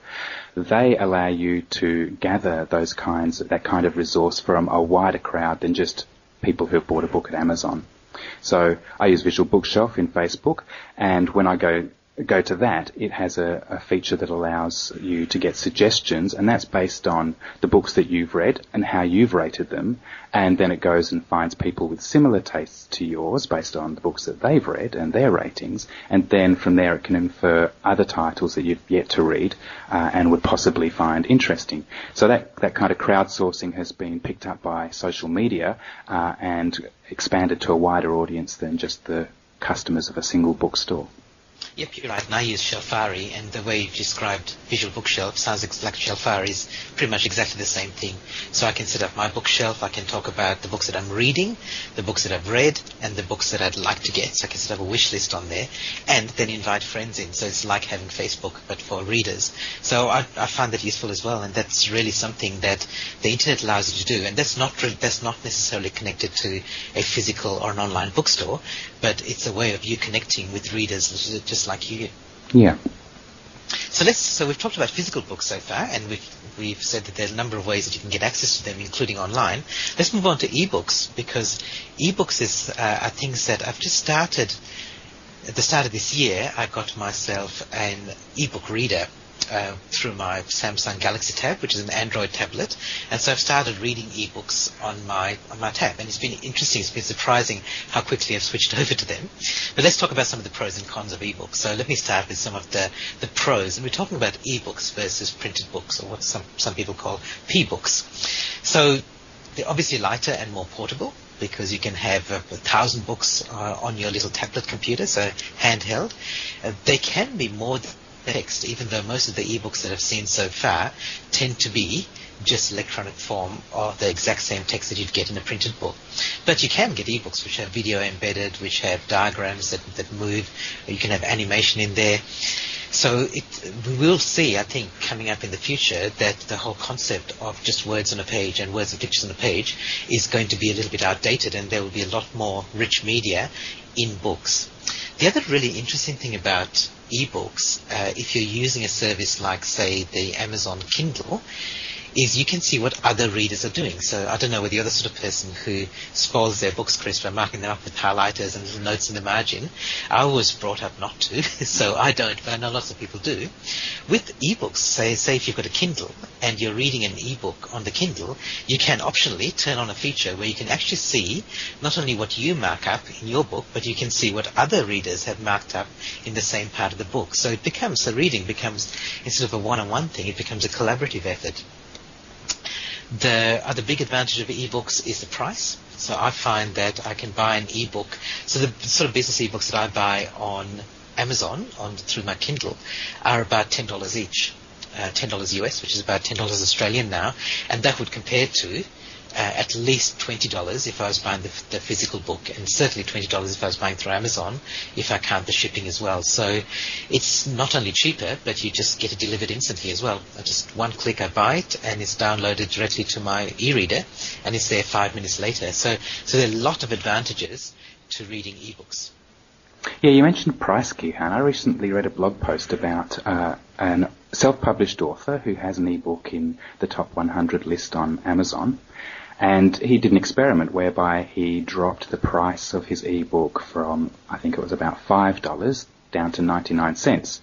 They allow you to gather those kinds, that kind of resource from a wider crowd than just people who've bought a book at Amazon. So I use Visual Bookshelf in Facebook, and when I go go to that, it has a, a, feature that allows you to get suggestions, and that's based on the books that you've read and how you've rated them. And then it goes and finds people with similar tastes to yours based on the books that they've read and their ratings. And then from there, it can infer other titles that you've yet to read uh, and would possibly find interesting. So that that kind of crowdsourcing has been picked up by social media uh, and expanded to a wider audience than just the customers of a single bookstore. Yep, you're right. And I use Shelfari, and the way you've described Visual Bookshelf sounds like Shelfari is pretty much exactly the same thing. So I can set up my bookshelf. I can talk about the books that I'm reading, the books that I've read, and the books that I'd like to get. So I can set up a wish list on there, and then invite friends in. So it's like having Facebook, but for readers. So I, I find that useful as well, and that's really something that the internet allows you to do. And that's not that's not necessarily connected to a physical or an online bookstore, but it's a way of you connecting with readers just like you. Yeah. So let's. So we've talked about physical books so far, and we've we've said that there's a number of ways that you can get access to them, including online. Let's move on to ebooks because ebooks is uh, are things that I've just started. At the start of this year, I got myself an ebook reader uh, through my Samsung Galaxy Tab, which is an Android tablet, and so I've started reading ebooks on my on my tab, and it's been interesting. It's been surprising how quickly I've switched over to them. But let's talk about some of the pros and cons of ebooks. So let me start with some of the the pros, and we're talking about ebooks versus printed books, or what some some people call p-books. So they're obviously lighter and more portable because you can have a, a thousand books uh, on your little tablet computer, so handheld. Uh, they can be more text, even though most of the ebooks that I've seen so far tend to be just electronic form of the exact same text that you'd get in a printed book. But you can get ebooks which have video embedded, which have diagrams that, that move, you can have animation in there. So it, we will see, I think, coming up in the future that the whole concept of just words on a page and words and pictures on a page is going to be a little bit outdated and there will be a lot more rich media in books. The other really interesting thing about ebooks, uh, if you're using a service like, say, the Amazon Kindle, is you can see what other readers are doing. So I don't know whether you're the sort of person who spoils their books, Chris, by marking them up with highlighters and little notes in the margin. I was brought up not to, so I don't, but I know lots of people do. With ebooks, say, say if you've got a Kindle and you're reading an ebook on the Kindle, you can optionally turn on a feature where you can actually see not only what you mark up in your book, but you can see what other readers have marked up in the same part of the book. So it becomes, the reading becomes, instead of a one-on-one thing, it becomes a collaborative effort. The other big advantage of ebooks is the price. So I find that I can buy an ebook. So the sort of business ebooks that I buy on Amazon on through my Kindle are about ten dollars each, uh, ten dollars US, which is about ten dollars Australian now, and that would compare to uh, at least twenty dollars if I was buying the, the, physical book, and certainly twenty dollars if I was buying through Amazon, if I count the shipping as well. So it's not only cheaper, but you just get it delivered instantly as well. I just one click, I buy it, and it's downloaded directly to my e-reader, and it's there five minutes later. So so there are a lot of advantages to reading ebooks. Yeah, you mentioned price, Gihan. I recently read a blog post about uh, an self-published author who has an ebook in the top 100 list on Amazon and he did an experiment whereby he dropped the price of his ebook from, I think it was about $5 down to 99 cents.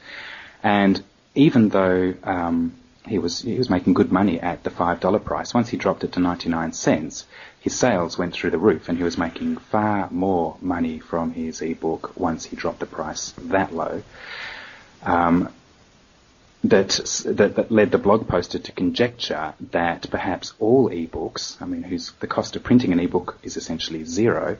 And even though um, he was he was making good money at the five dollar price. Once he dropped it to ninety nine cents, his sales went through the roof, and he was making far more money from his ebook once he dropped the price that low. Um, that, that, that led the blog poster to conjecture that perhaps all ebooks, I mean, whose the cost of printing an ebook is essentially zero,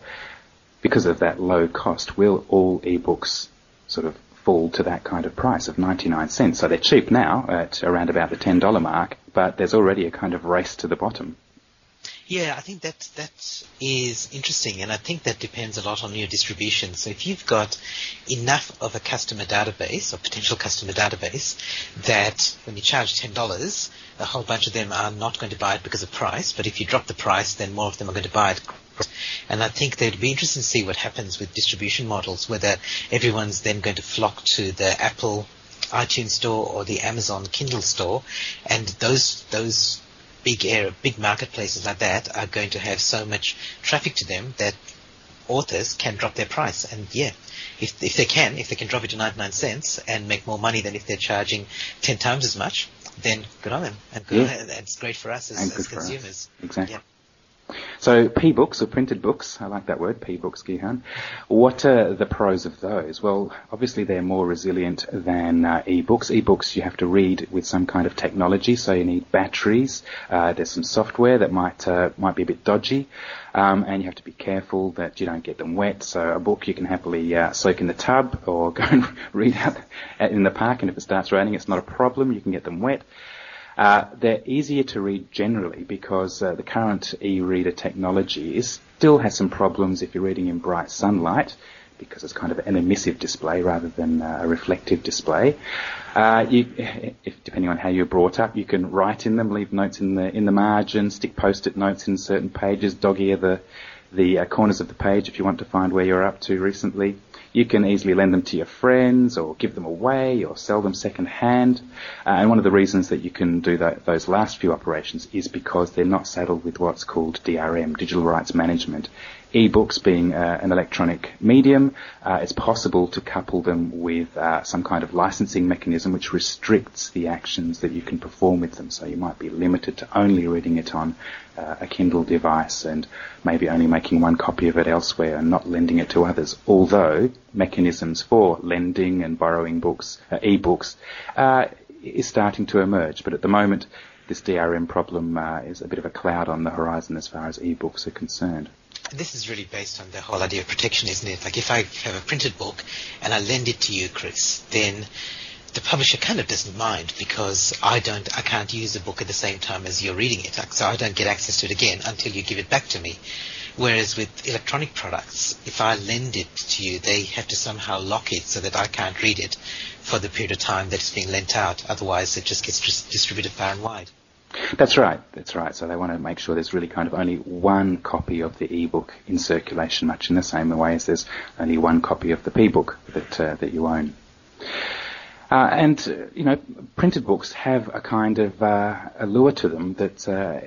because of that low cost, will all ebooks sort of fall to that kind of price of 99 cents? So they're cheap now at around about the $10 mark, but there's already a kind of race to the bottom. Yeah, I think that that is interesting, and I think that depends a lot on your distribution. So if you've got enough of a customer database or potential customer database that when you charge ten dollars, a whole bunch of them are not going to buy it because of price. But if you drop the price, then more of them are going to buy it. And I think that it'd be interesting to see what happens with distribution models, whether everyone's then going to flock to the Apple iTunes store or the Amazon Kindle store, and those those big area, big marketplaces like that are going to have so much traffic to them that authors can drop their price. And yeah, if if they can, if they can drop it to 99 cents and make more money than if they're charging 10 times as much, then good on them. And good, yeah. it's great for us as, as consumers. Us. Exactly. Yeah. So p-books or printed books, I like that word, p-books, Gihan. What are the pros of those? Well, obviously they're more resilient than uh, e-books. E-books you have to read with some kind of technology, so you need batteries. Uh, there's some software that might uh, might be a bit dodgy, um, and you have to be careful that you don't get them wet. So a book you can happily uh, soak in the tub or go and read out in the park, and if it starts raining, it's not a problem. You can get them wet. Uh, they're easier to read generally because uh, the current e-reader technology is, still has some problems if you're reading in bright sunlight because it's kind of an emissive display rather than uh, a reflective display. Uh, you, if, depending on how you're brought up, you can write in them, leave notes in the in the margin, stick post-it notes in certain pages, dog-ear the the uh, corners of the page if you want to find where you're up to recently. You can easily lend them to your friends or give them away or sell them second hand. Uh, and one of the reasons that you can do that, those last few operations is because they're not saddled with what's called DRM, digital rights management. E-books being uh, an electronic medium, uh, it's possible to couple them with uh, some kind of licensing mechanism which restricts the actions that you can perform with them. So you might be limited to only reading it on uh, a Kindle device and maybe only making one copy of it elsewhere and not lending it to others. Although mechanisms for lending and borrowing books, uh, e-books, uh, is starting to emerge. But at the moment, this DRM problem uh, is a bit of a cloud on the horizon as far as e-books are concerned. This is really based on the whole idea of protection, isn't it? Like if I have a printed book and I lend it to you, Chris, then the publisher kind of doesn't mind because I don't, I can't use the book at the same time as you're reading it, so I don't get access to it again until you give it back to me. Whereas with electronic products, if I lend it to you, they have to somehow lock it so that I can't read it for the period of time that it's being lent out. Otherwise, it just gets distributed far and wide. That's right. That's right. So they want to make sure there's really kind of only one copy of the e-book in circulation, much in the same way as there's only one copy of the p-book that uh, that you own. Uh, and, uh, you know, printed books have a kind of uh, allure to them that uh,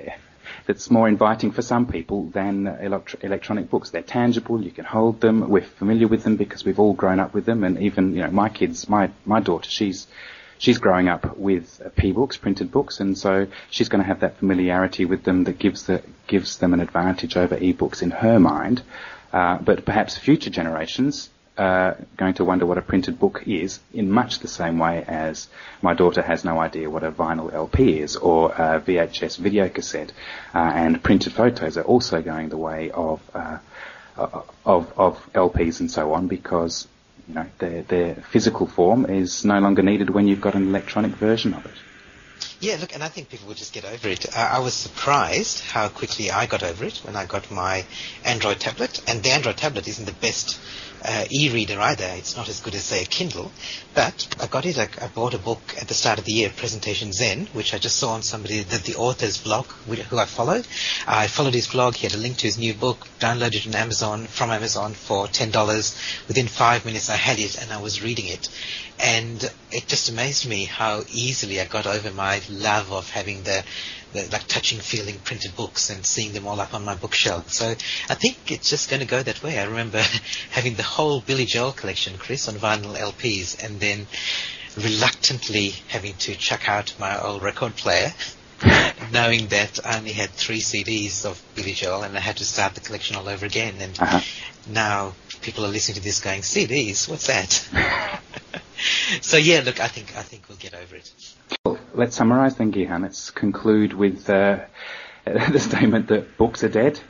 that's more inviting for some people than elect- electronic books. They're tangible, you can hold them, we're familiar with them because we've all grown up with them, and even, you know, my kids, my, my daughter, she's she's growing up with p-books, printed books, and so she's going to have that familiarity with them that gives the, gives them an advantage over e-books in her mind. Uh, but perhaps future generations are going to wonder what a printed book is in much the same way as my daughter has no idea what a vinyl LP is or a VHS video cassette. Uh, and printed photos are also going the way of, uh, of, of LPs and so on because you know, their, their physical form is no longer needed when you've got an electronic version of it. Yeah, look, and I think people will just get over it. I, I was surprised how quickly I got over it when I got my Android tablet, and the Android tablet isn't the best uh, e-reader either. It's not as good as say a Kindle, but I got it. I, I, bought a book at the start of the year, Presentation Zen, which I just saw on somebody that the author's blog, who I followed. I followed his blog. He had a link to his new book. Downloaded it on Amazon from Amazon for ten dollars. Within five minutes, I had it and I was reading it, and it just amazed me how easily I got over my love of having the the, like touching, feeling printed books and seeing them all up on my bookshelf. So I think it's just going to go that way. I remember having the whole Billy Joel collection, Chris, on vinyl LPs, and then reluctantly having to chuck out my old record player. knowing that I only had three CDs of Billy Joel and I had to start the collection all over again. And uh-huh. now people are listening to this going, CDs, what's that? so yeah, look, I think I think we'll get over it. Let's summarise then, Gihan. Let's conclude with uh, the statement that books are dead.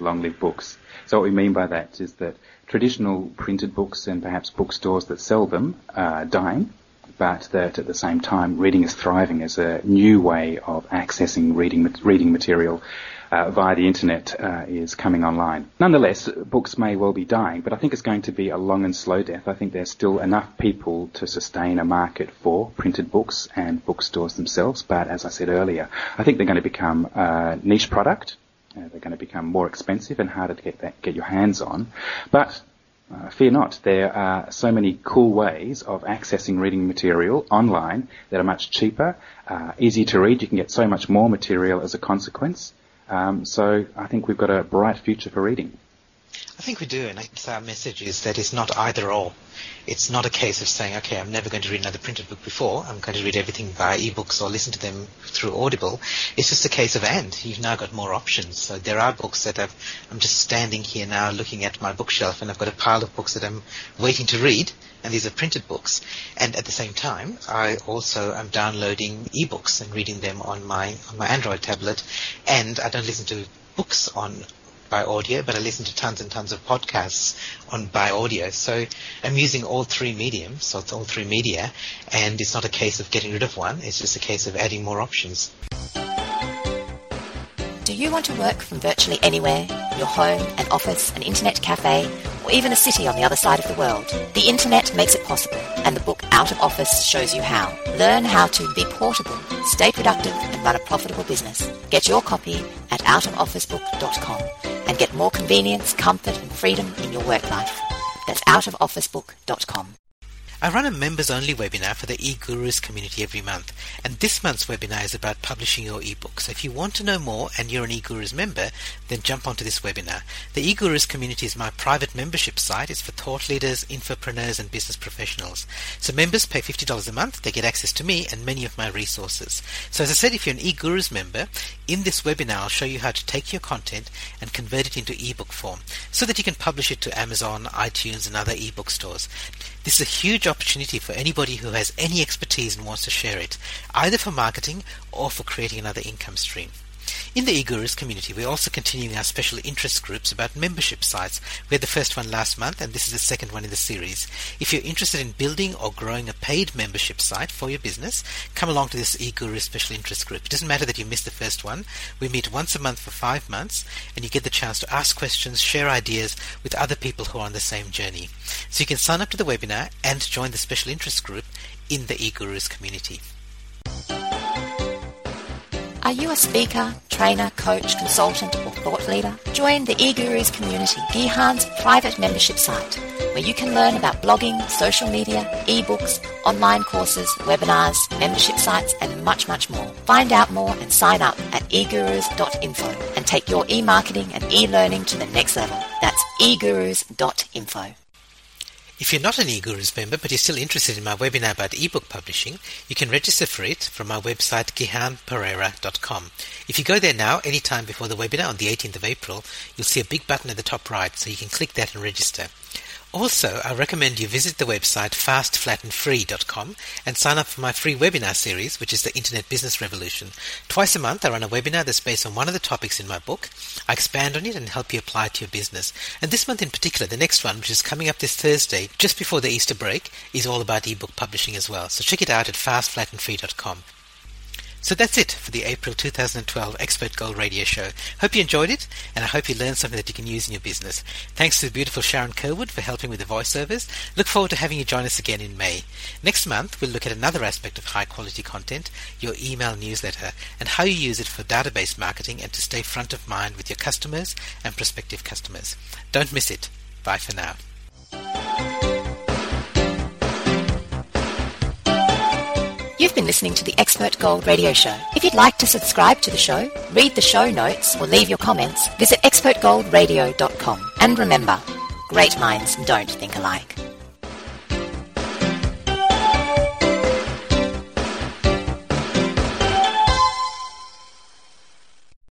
Long live books. So what we mean by that is that traditional printed books and perhaps bookstores that sell them are dying, but that at the same time reading is thriving as a new way of accessing reading reading material uh, via the internet uh, is coming online. Nonetheless, books may well be dying, but I think it's going to be a long and slow death. I think there's still enough people to sustain a market for printed books and bookstores themselves, but as I said earlier, I think they're going to become a niche product. Uh, they're going to become more expensive and harder to get, that, get your hands on. But uh, fear not, there are so many cool ways of accessing reading material online that are much cheaper, uh, easy to read. You can get so much more material as a consequence. Um, so I think we've got a bright future for reading. I think we do, and I guess our message is that it's not either or. It's not a case of saying, okay, I'm never going to read another printed book before. I'm going to read everything by ebooks or listen to them through Audible. It's just a case of and. You've now got more options. So there are books that I've, I'm just standing here now looking at my bookshelf and I've got a pile of books that I'm waiting to read and these are printed books. And at the same time, I also am downloading ebooks and reading them on my on my Android tablet. And I don't listen to books on by audio, but I listen to tons and tons of podcasts on by audio. So I'm using all three mediums, so it's all three media, and it's not a case of getting rid of one, it's just a case of adding more options. You want to work from virtually anywhere? Your home, an office, an internet cafe, or even a city on the other side of the world? The internet makes it possible, and the book Out of Office shows you how. Learn how to be portable, stay productive, and run a profitable business. Get your copy at outofofficebook.com and get more convenience, comfort, and freedom in your work life. That's outofofficebook.com. I run a members only webinar for the eGurus community every month, and this month's webinar is about publishing your ebook. So if you want to know more and you're an eGurus member, then jump onto this webinar. The eGurus community is my private membership site. It's for thought leaders, infopreneurs, and business professionals. So members pay $50 a month. They get access to me and many of my resources. So as I said, if you're an eGurus member, in this webinar I'll show you how to take your content and convert it into ebook form so that you can publish it to Amazon, iTunes, and other ebook stores. This is a huge opportunity for anybody who has any expertise and wants to share it, either for marketing or for creating another income stream. In the eGurus community, we're also continuing our special interest groups about membership sites. We had the first one last month, and this is the second one in the series. If you're interested in building or growing a paid membership site for your business, come along to this eGurus special interest group. It doesn't matter that you missed the first one. We meet once a month for five months, and you get the chance to ask questions, share ideas with other people who are on the same journey. So you can sign up to the webinar and join the special interest group in the eGurus community. Are you a speaker, trainer, coach, consultant, or thought leader? Join the eGurus community, Gihan's private membership site, where you can learn about blogging, social media, ebooks, online courses, webinars, membership sites, and much, much more. Find out more and sign up at egurus.info and take your e-marketing and e-learning to the next level. That's egurus.info. If you're not an eGurus member but you're still interested in my webinar about ebook publishing, you can register for it from my website gihanperera.com. If you go there now, anytime before the webinar on the 18th of April, you'll see a big button at the top right, so you can click that and register. Also, I recommend you visit the website fastflatandfree.com and sign up for my free webinar series, which is the Internet Business Revolution. Twice a month, I run a webinar that's based on one of the topics in my book. I expand on it and help you apply it to your business. And this month in particular, the next one, which is coming up this Thursday, just before the Easter break, is all about ebook publishing as well. So check it out at fastflatandfree.com. So that's it for the April 2012 Expert Gold Radio Show. Hope you enjoyed it, and I hope you learned something that you can use in your business. Thanks to the beautiful Sharon Kerwood for helping with the voiceovers. Look forward to having you join us again in May. Next month, we'll look at another aspect of high quality content, your email newsletter, and how you use it for database marketing and to stay front of mind with your customers and prospective customers. Don't miss it. Bye for now. You've been listening to the Expert Gold Radio Show. If you'd like to subscribe to the show, read the show notes, or leave your comments, visit expertgoldradio.com. And remember, great minds don't think alike.